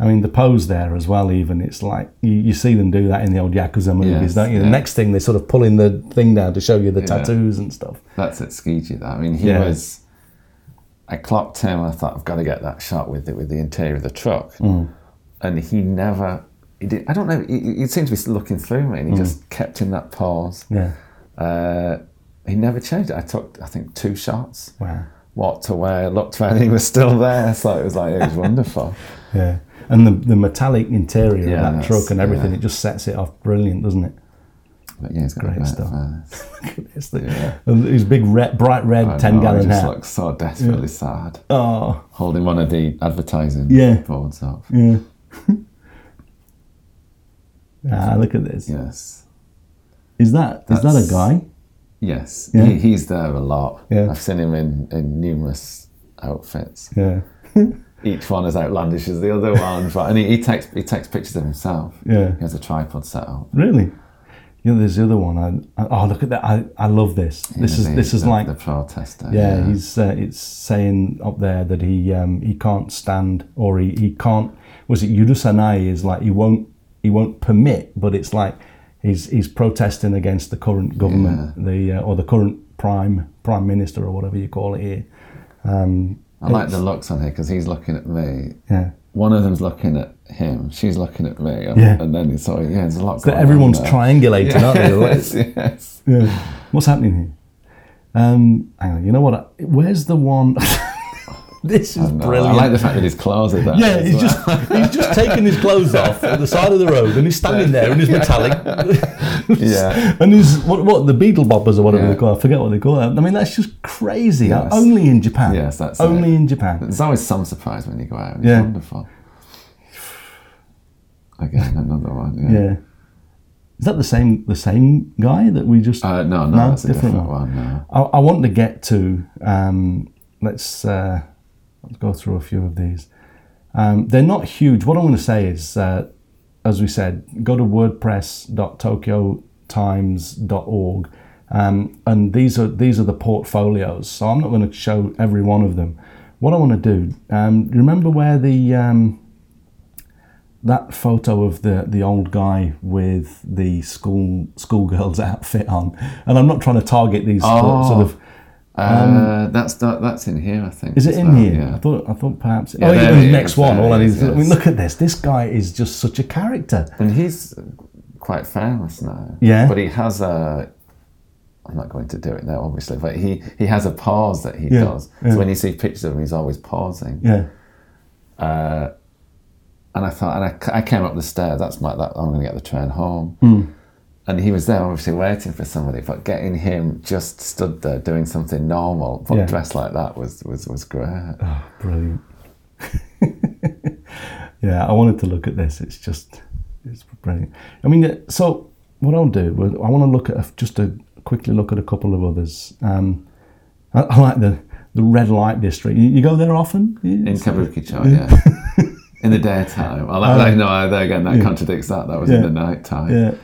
I mean, the pose there as well. Even it's like you, you see them do that in the old yakuza movies, Yes, don't you? The yeah. next thing they're sort of pulling the thing down to show you the Yeah. tattoos and stuff. That's at Tsukiji. That I mean, he Yeah. was. I clocked him. I thought I've got to get that shot with it with the interior of the truck, Mm. and he never. He did. I don't know. He, he seemed to be looking through me, Mm. and he just kept in that pose. Yeah. Uh, he never changed it. I took, I think, two shots. Wow. Walked wear looked he was still there. So it was like it was wonderful. Yeah. And the, the metallic interior Yeah, of that truck and everything, yeah. it just sets it off brilliant, doesn't it? But yeah, he's Great stuff. It's the, Yeah. his big red, bright red I 10 know, gallon he just hat. looks so desperately sad, Oh, holding one of the advertising Yeah. boards up. yeah. ah, look at this. Yes. Is that is that a guy? Yes, Yeah. he, he's there a lot. Yeah. I've seen him in, in numerous outfits. Yeah. Each one as outlandish as the other one, but and he, he takes he takes pictures of himself. Yeah. He has a tripod set up. Really? You know, there's the other one. I, oh, look at that! I, I love this. This is the, this is the, like the protester. yeah, he's uh, it's saying up there that he um, he can't stand or he, he can't was it Yurusanai is like he won't he won't permit, but it's like he's he's protesting against the current government, the uh, or the current prime prime minister or whatever you call it here. Um, I like the looks on here because he's looking at me. yeah. One of them's looking at him. She's looking at me. And, Yeah. and then it's sort of, yeah, there's a lot going everyone's triangulating, aren't they? Like, Yes, yes. yeah. What's happening here? Um, hang on, you know what? I, where's the one? this is No, brilliant. I like the fact that his clothes are there. Yeah, he's well. just he's just taking his clothes off at the side of the road, and he's standing there in his metallic. Yeah. and his what what the beetle boppers or whatever Yeah. they call. It. I forget what they call it. I mean, that's just crazy. Yes. Only in Japan. Yes, that's only it. in Japan. There's always some surprise when you go out. It's Yeah. wonderful. Again, another one. Yeah. Yeah. Is that the same the same guy that we just? Uh, no, no, No, that's a different different, one. No. I, I want to get to. Um, let's uh, let's go through a few of these. Um, they're not huge. What I'm going to say is, uh, as we said, go to wordpress.tokyotimes.org, um, and these are these are the portfolios. So I'm not going to show every one of them. What I want to do, um, remember where the um, that photo of the the old guy with the school schoolgirl's outfit on, and I'm not trying to target these Oh. sort of. Uh, that's that, that's in here, I think. Is it in well, here? I thought I thought perhaps. Yeah, oh, yeah, the next one. All I need. is, I mean, look at this. This guy is just such a character. And he's quite famous now. Yeah. But he has a. I'm not going to do it now, obviously, but he, he has a pause that he Yeah, does. yeah. So when you see pictures of him, he's always pausing. Yeah, Uh, and I thought, and I, I came up the stairs. That's my. That, I'm going to get the train home. Hmm. And he was there, obviously waiting for somebody. But getting him just stood there doing something normal, but Yeah. dressed like that was was was great. oh, brilliant. yeah, I wanted to look at this. It's just, it's brilliant. I mean, uh, so what I'll do, I want to look at a, just a quickly look at a couple of others. Um, I, I like the the red light district. You, you go there often? In Yes. Kabukicho, yeah. in the daytime. Well, that, that- no, there again, that contradicts that. That was Yeah. in the night time. Yeah.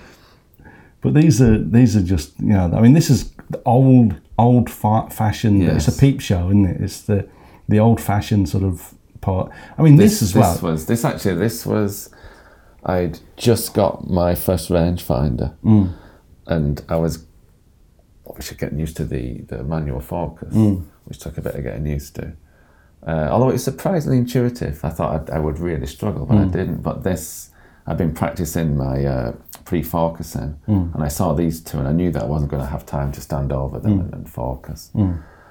But these are these are just you know I mean this is old old fa- fashioned. It's a peep show, isn't it? It's the the old fashioned sort of part. I mean this, as well. This was this actually. This was. I'd just got my first rangefinder, Mm. and I was obviously getting used to the the manual focus, Mm. which took a bit of getting used to. Uh, although it's surprisingly intuitive, I thought I'd, I would really struggle, Mm. but I didn't. But this, I've been practicing my uh, pre-focusing, Mm. and I saw these two, and I knew that I wasn't going to have time to stand over them Mm. and, and focus.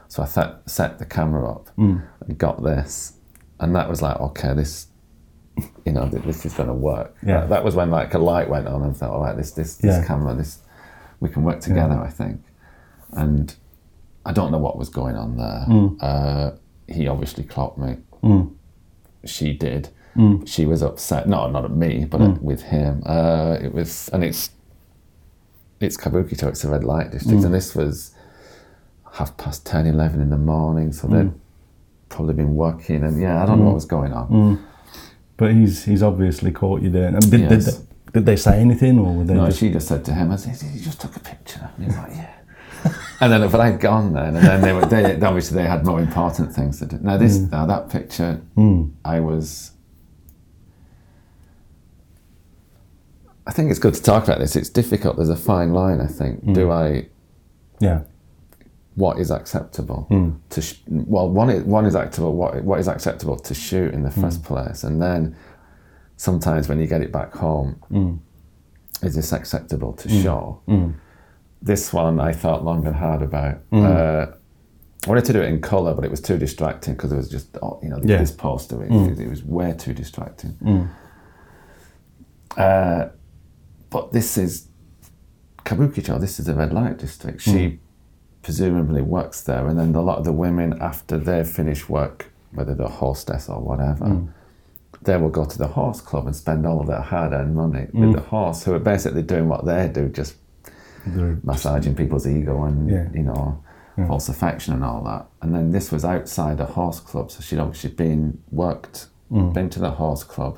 So I th- set the camera up Mm. and got this, and that was like, okay, this, you know, th- this is going to work. Yeah. That, that was when like a light went on, and I thought, all right, this this this Yeah. camera, this, we can work together, I think. And I don't know what was going on there. Mm. Uh, he obviously clocked me. She did. Mm. She was upset. No, not at me, but at, with him. Uh, it was, and it's it's Kabukicho. It's a red light district, Mm. and this was half past 10, 11 in the morning. So they'd Mm. probably been working, and yeah, I don't know what was going on. But he's he's obviously caught you there. And did, did, Yes. they, did they say anything or were they No, just she just said to him, "I said, you just took a picture," and he was like, "Yeah." and then, but I'd gone then, and then they were they obviously they had more important things to do. Now this, Mm. now that picture, I was. I think it's good to talk about this. It's difficult. There's a fine line. I think. Mm. Do I? yeah What is acceptable Hmm. to? Sh- well, one is one is acceptable. What what is acceptable to shoot in the Hmm. first place, and then sometimes when you get it back home, Hmm. is this acceptable to show? This one I thought long and hard about. Hmm. Uh, I wanted to do it in colour, but it was too distracting because it was just, oh, you know, Yeah. this poster, it, it was way too distracting. Uh, but this is Kabukicho, this is the red light district. She hmm. presumably works there, and then a lot of the women, after they've finished work, whether they're hostess or whatever, hmm. they will go to the horse club and spend all of their hard-earned money with hmm. the horse, who are basically doing what they do, just They're- massaging people's ego and Yeah. you know false affection and all that. And then this was outside a horse club, so she'd obviously been worked, been to the horse club,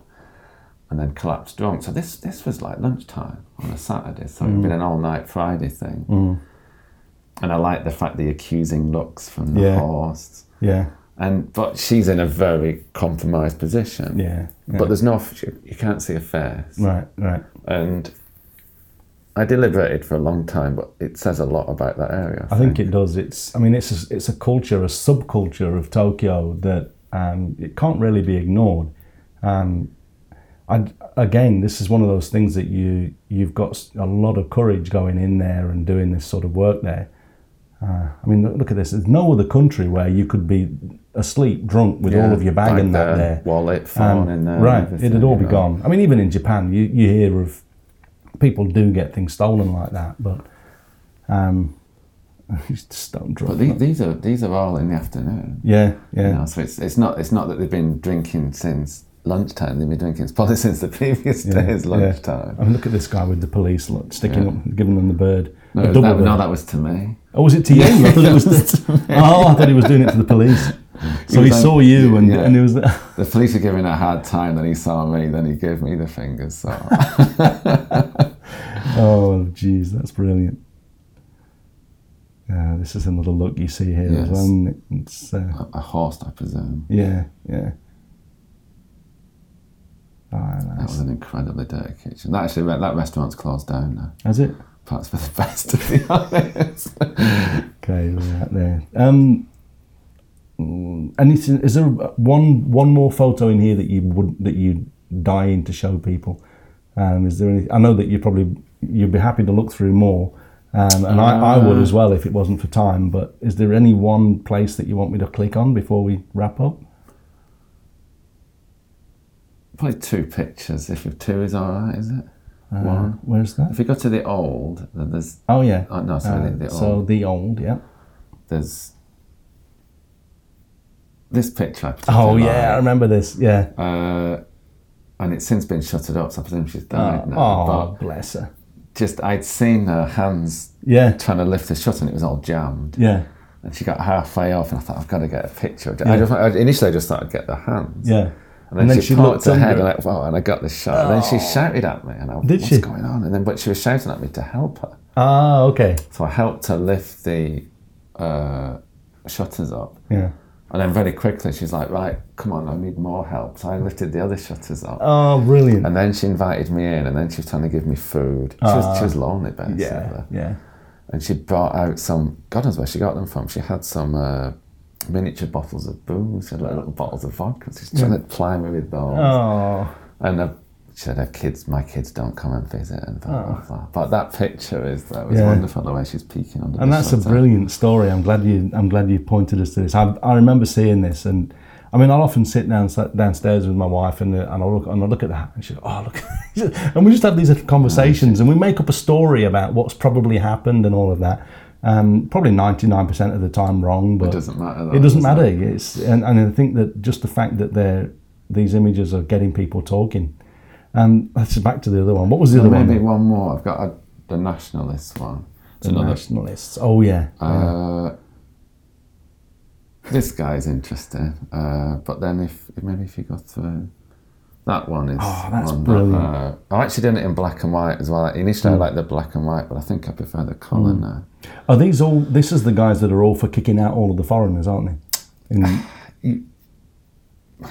and then collapsed drunk. So this this was like lunchtime on a Saturday, so it'd been an all night Friday thing. And I like the fact the accusing looks from the Yeah. horse. Yeah. And but she's in a very compromised position. Yeah. yeah. But there's no you can't see a face. right. Right. And I deliberated for a long time, but it says a lot about that area. I think it does. It's. I mean, it's a, it's a culture, a subculture of Tokyo that um, it can't really be ignored. Um, I again, this is one of those things that you you've got a lot of courage going in there and doing this sort of work there. Uh, I mean, look, look at this. There's no other country where you could be asleep, drunk with all of your bag and that there. wallet, phone, Um, in there. right, it'd all be know. gone. I mean, even in Japan, you, you hear of people do get things stolen like that, but um, just don't drunk. But these, these are these are all in the afternoon. yeah, yeah. You know, so it's it's not it's not that they've been drinking since lunchtime. They've been drinking probably since the previous Yeah, day's yeah. lunchtime. I mean, look at this guy with the police look, sticking Yeah. up, giving them the bird. No, A that, double no, that was to me. Oh, was it to you? I thought it was to, oh, I thought he was doing it to the police. So he was saw you, and, yeah. and he was. The police were giving a hard time. Then he saw me. Then he gave me the fingers. So oh, jeez, that's brilliant. Yeah, this is another look you see here as Yes. well. It's, uh, a horse, I presume. yeah, yeah. Ah, That was an incredibly dirty kitchen. That actually, that restaurant's closed down now. Has it? Perhaps for the best, to be honest. Okay, out there. Um, anything? Is there one one more photo in here that you would that you dying to show people? Um, is there any? I know that you probably you'd be happy to look through more, um, and I, I would as well if it wasn't for time. But is there any one place that you want me to click on before we wrap up? Probably two pictures. If two is all right, is it? Uh, One. Where's that? If you go to the old, then there's Oh yeah. oh, no, sorry, the, the so old. the old, yeah. There's this picture. I Oh yeah, I remember this. Yeah. Uh, and it's since been shuttered up, so I presume she's died Oh, now. oh, bless her. Just I'd seen her hands Yeah. trying to lift the shutter, and it was all jammed. Yeah. And she got halfway off, and I thought I've got to get a picture. it. I just, I, initially, I just thought I'd get the hands. Yeah. And then, she, looked poked her head, and I, wow, and I got the shot. And then she shouted at me, and I, Did what's she? going on? And then, but she was shouting at me to help her. Ah, okay. So I helped her lift the uh, shutters up. Yeah. And then very quickly she's like, right, come on, I need more help. So I lifted the other shutters up. Oh, brilliant. And then she invited me in, and then she was trying to give me food. She, was, she was lonely, basically. Yeah. Yeah. And she brought out some, God knows where she got them from. She had some uh, miniature bottles of booze, had like little bottles of vodka. She's trying to ply me with those. Oh. And she said, her kids, my kids don't come and visit. And blah, blah, oh. blah. But that picture is, that was Yeah. wonderful, the way she's peeking under. And that's a brilliant story. I'm glad you. I'm glad you pointed us to this. I, I remember seeing this, and I mean, I'll often sit down downstairs with my wife, and, and I look and I look at that, and she, oh look, and we just have these conversations, and we make up a story about what's probably happened and all of that. Um, probably 99% of the time wrong, but It doesn't matter. Though, it doesn't does matter. It's and, and I think that just the fact that they're these images are getting people talking. Um, that's back to the other one. What was the other Maybe one? Maybe one more. I've got a, the nationalist one. It's The another. nationalists. Oh yeah. Uh, this guy's interesting, uh, but then if maybe if you go through that one is Oh, that's one brilliant. Hmm. That, uh, I actually did it in black and white as well. Initially, I liked the black and white, but I think I prefer the colour now. Are these all? This is the guys that are all for kicking out all of the foreigners, aren't they? In,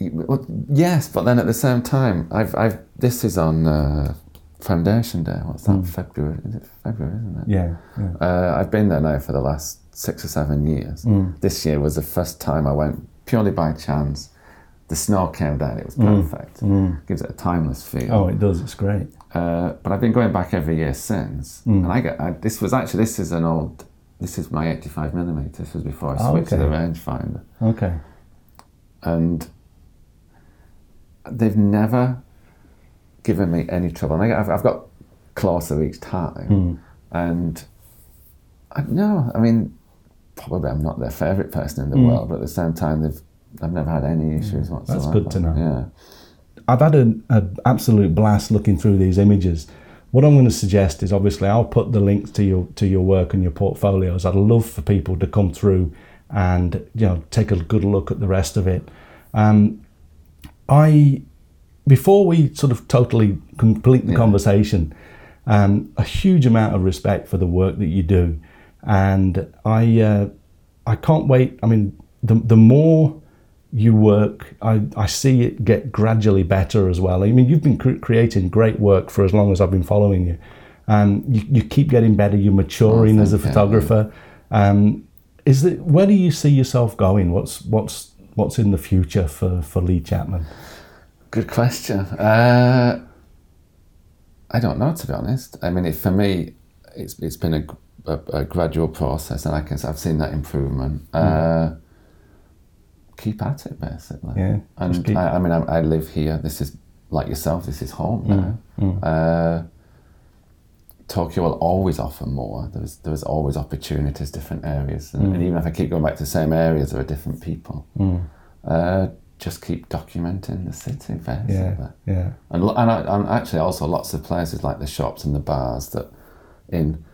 Well, yes, but then at the same time, I've, I've this is on uh, Foundation Day. What's that? February? Is it February? Isn't it? Hmm. yeah, yeah. Uh, I've been there now for the last six or seven years. This year was the first time I went purely by chance. The snow came down; it was mm. perfect. Mm. Gives it a timeless feel. Oh, it does. It's great. Uh, but I've been going back every year since, mm. and I get I, this was actually this is an old. This is my 85 millimeter. This was before I Oh, switched to the rangefinder, Okay. and they've never given me any trouble. And I, get- I've, I've got closer each time, and I no, I mean, probably I'm not their favourite person in the world, but at the same time, they've I've never had any issues whatsoever. That's good to know. Yeah. I've had an absolute blast looking through these images. What I'm going to suggest is obviously I'll put the links to your to your work and your portfolios. I'd love for people to come through and you know take a good look at the rest of it. Um, I before we sort of totally complete the conversation, um, a huge amount of respect for the work that you do, and I uh, I can't wait. I mean, the the more you work, I, I see it get gradually better as well. I mean, you've been cre- creating great work for as long as I've been following you. Um, you, you keep getting better. You're maturing Oh, as a photographer. Um, is it where do you see yourself going? What's what's what's in the future for, for Lee Chapman? Good question. Uh, I don't know, to be honest. I mean, it, for me, it's it's been a, a, a gradual process, and I can I've seen that improvement. Uh, keep at it, basically. Yeah, And I, I mean, I, I live here. This is like yourself. This is home now. Uh, Tokyo will always offer more. There's there's always opportunities, different areas, and, and even if I keep going back to the same areas, there are different people. Uh, just keep documenting the city, basically. Yeah, yeah, And, and, I, and actually also lots of places like the shops and the bars that in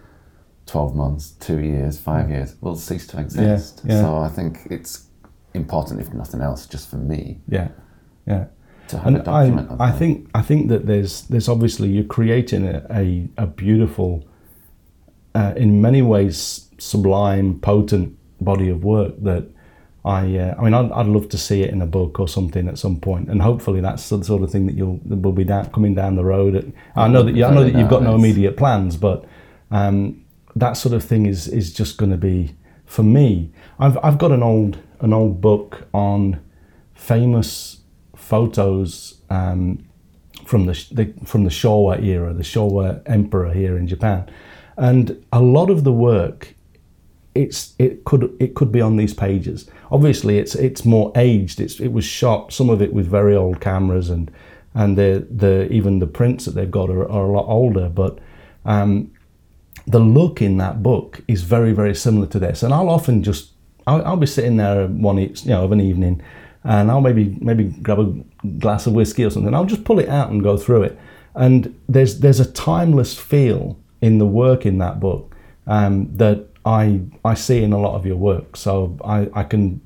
12 months, two years, five years will cease to exist. yeah. So I think it's important, if nothing else, just for me yeah, yeah. to have And a document I, I think I think that there's there's obviously you're creating a a, a beautiful, uh, in many ways sublime, potent body of work that I uh, I mean I'd, I'd love to see it in a book or something at some point, and hopefully that's the sort of thing that you'll that will be down, coming down the road. I know that you, I know that you've got no immediate plans, but um, that sort of thing is is just going to be for me. I've I've got an old an old book on famous photos um, from the, the from the Showa era, the Showa emperor here in Japan, and a lot of the work, it's it could it could be on these pages. Obviously, it's it's more aged. It's it was shot some of it with very old cameras and and the the even the prints that they've got are, are a lot older, but. Um, the look in that book is very very similar to this and i'll often just i'll, I'll be sitting there one you know of an evening and i'll maybe maybe grab a glass of whiskey or something. I'll just pull it out and go through it. And there's there's a timeless feel in the work in that book um, that i i see in a lot of your work. So i i can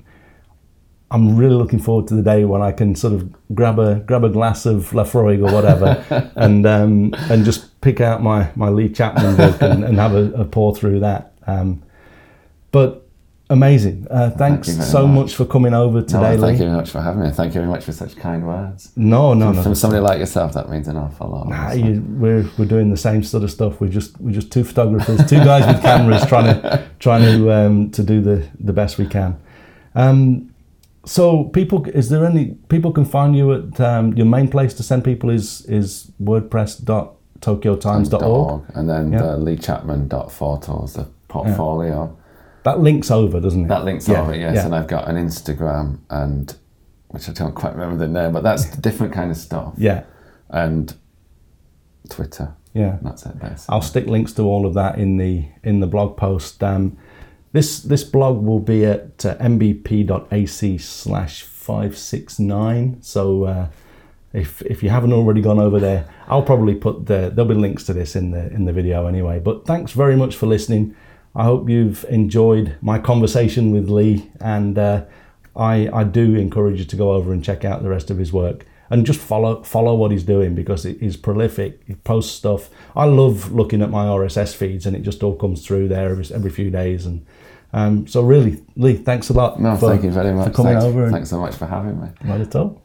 I'm really looking forward to the day when I can sort of grab a grab a glass of Laphroaig or whatever, and um, and just pick out my, my Lee Chapman book and, and have a, a pour through that. Um, but amazing! Uh, thanks very so much. much for coming over No, today, thank Lee. you very much for having me. Thank you very much for such kind words. No, no, no. From somebody like yourself, that means an awful lot. Ah, you, we're we're doing the same sort of stuff. We're just we're just two photographers, two guys with cameras trying to trying to um, to do the the best we can. Um, so people, is there any people can find you at um, your main place to send people is is wordpress.tokyotimes.org. .org, and then Yeah. the Lee Chapman photos, the portfolio. That links over, doesn't it? That links Yeah, over, yes. yeah. And I've got an Instagram and which I don't quite remember the name, but that's different kind of stuff. Yeah, And Twitter. yeah. That's it basically. I'll stick links to all of that in the in the blog post. Um, this this blog will be at uh, mbp.ac slash five six nine. So uh, if if you haven't already gone over there, I'll probably put the there'll be links to this in the in the video anyway. But thanks very much for listening. I hope you've enjoyed my conversation with Lee, and uh, I I do encourage you to go over and check out the rest of his work and just follow follow what he's doing because it is prolific. He posts stuff. I love looking at my RSS feeds and it just all comes through there every, every few days. And um, so really, Lee, thanks a lot no, for, thank you very much. for coming thanks, over. And, thanks so much for having me. not at all.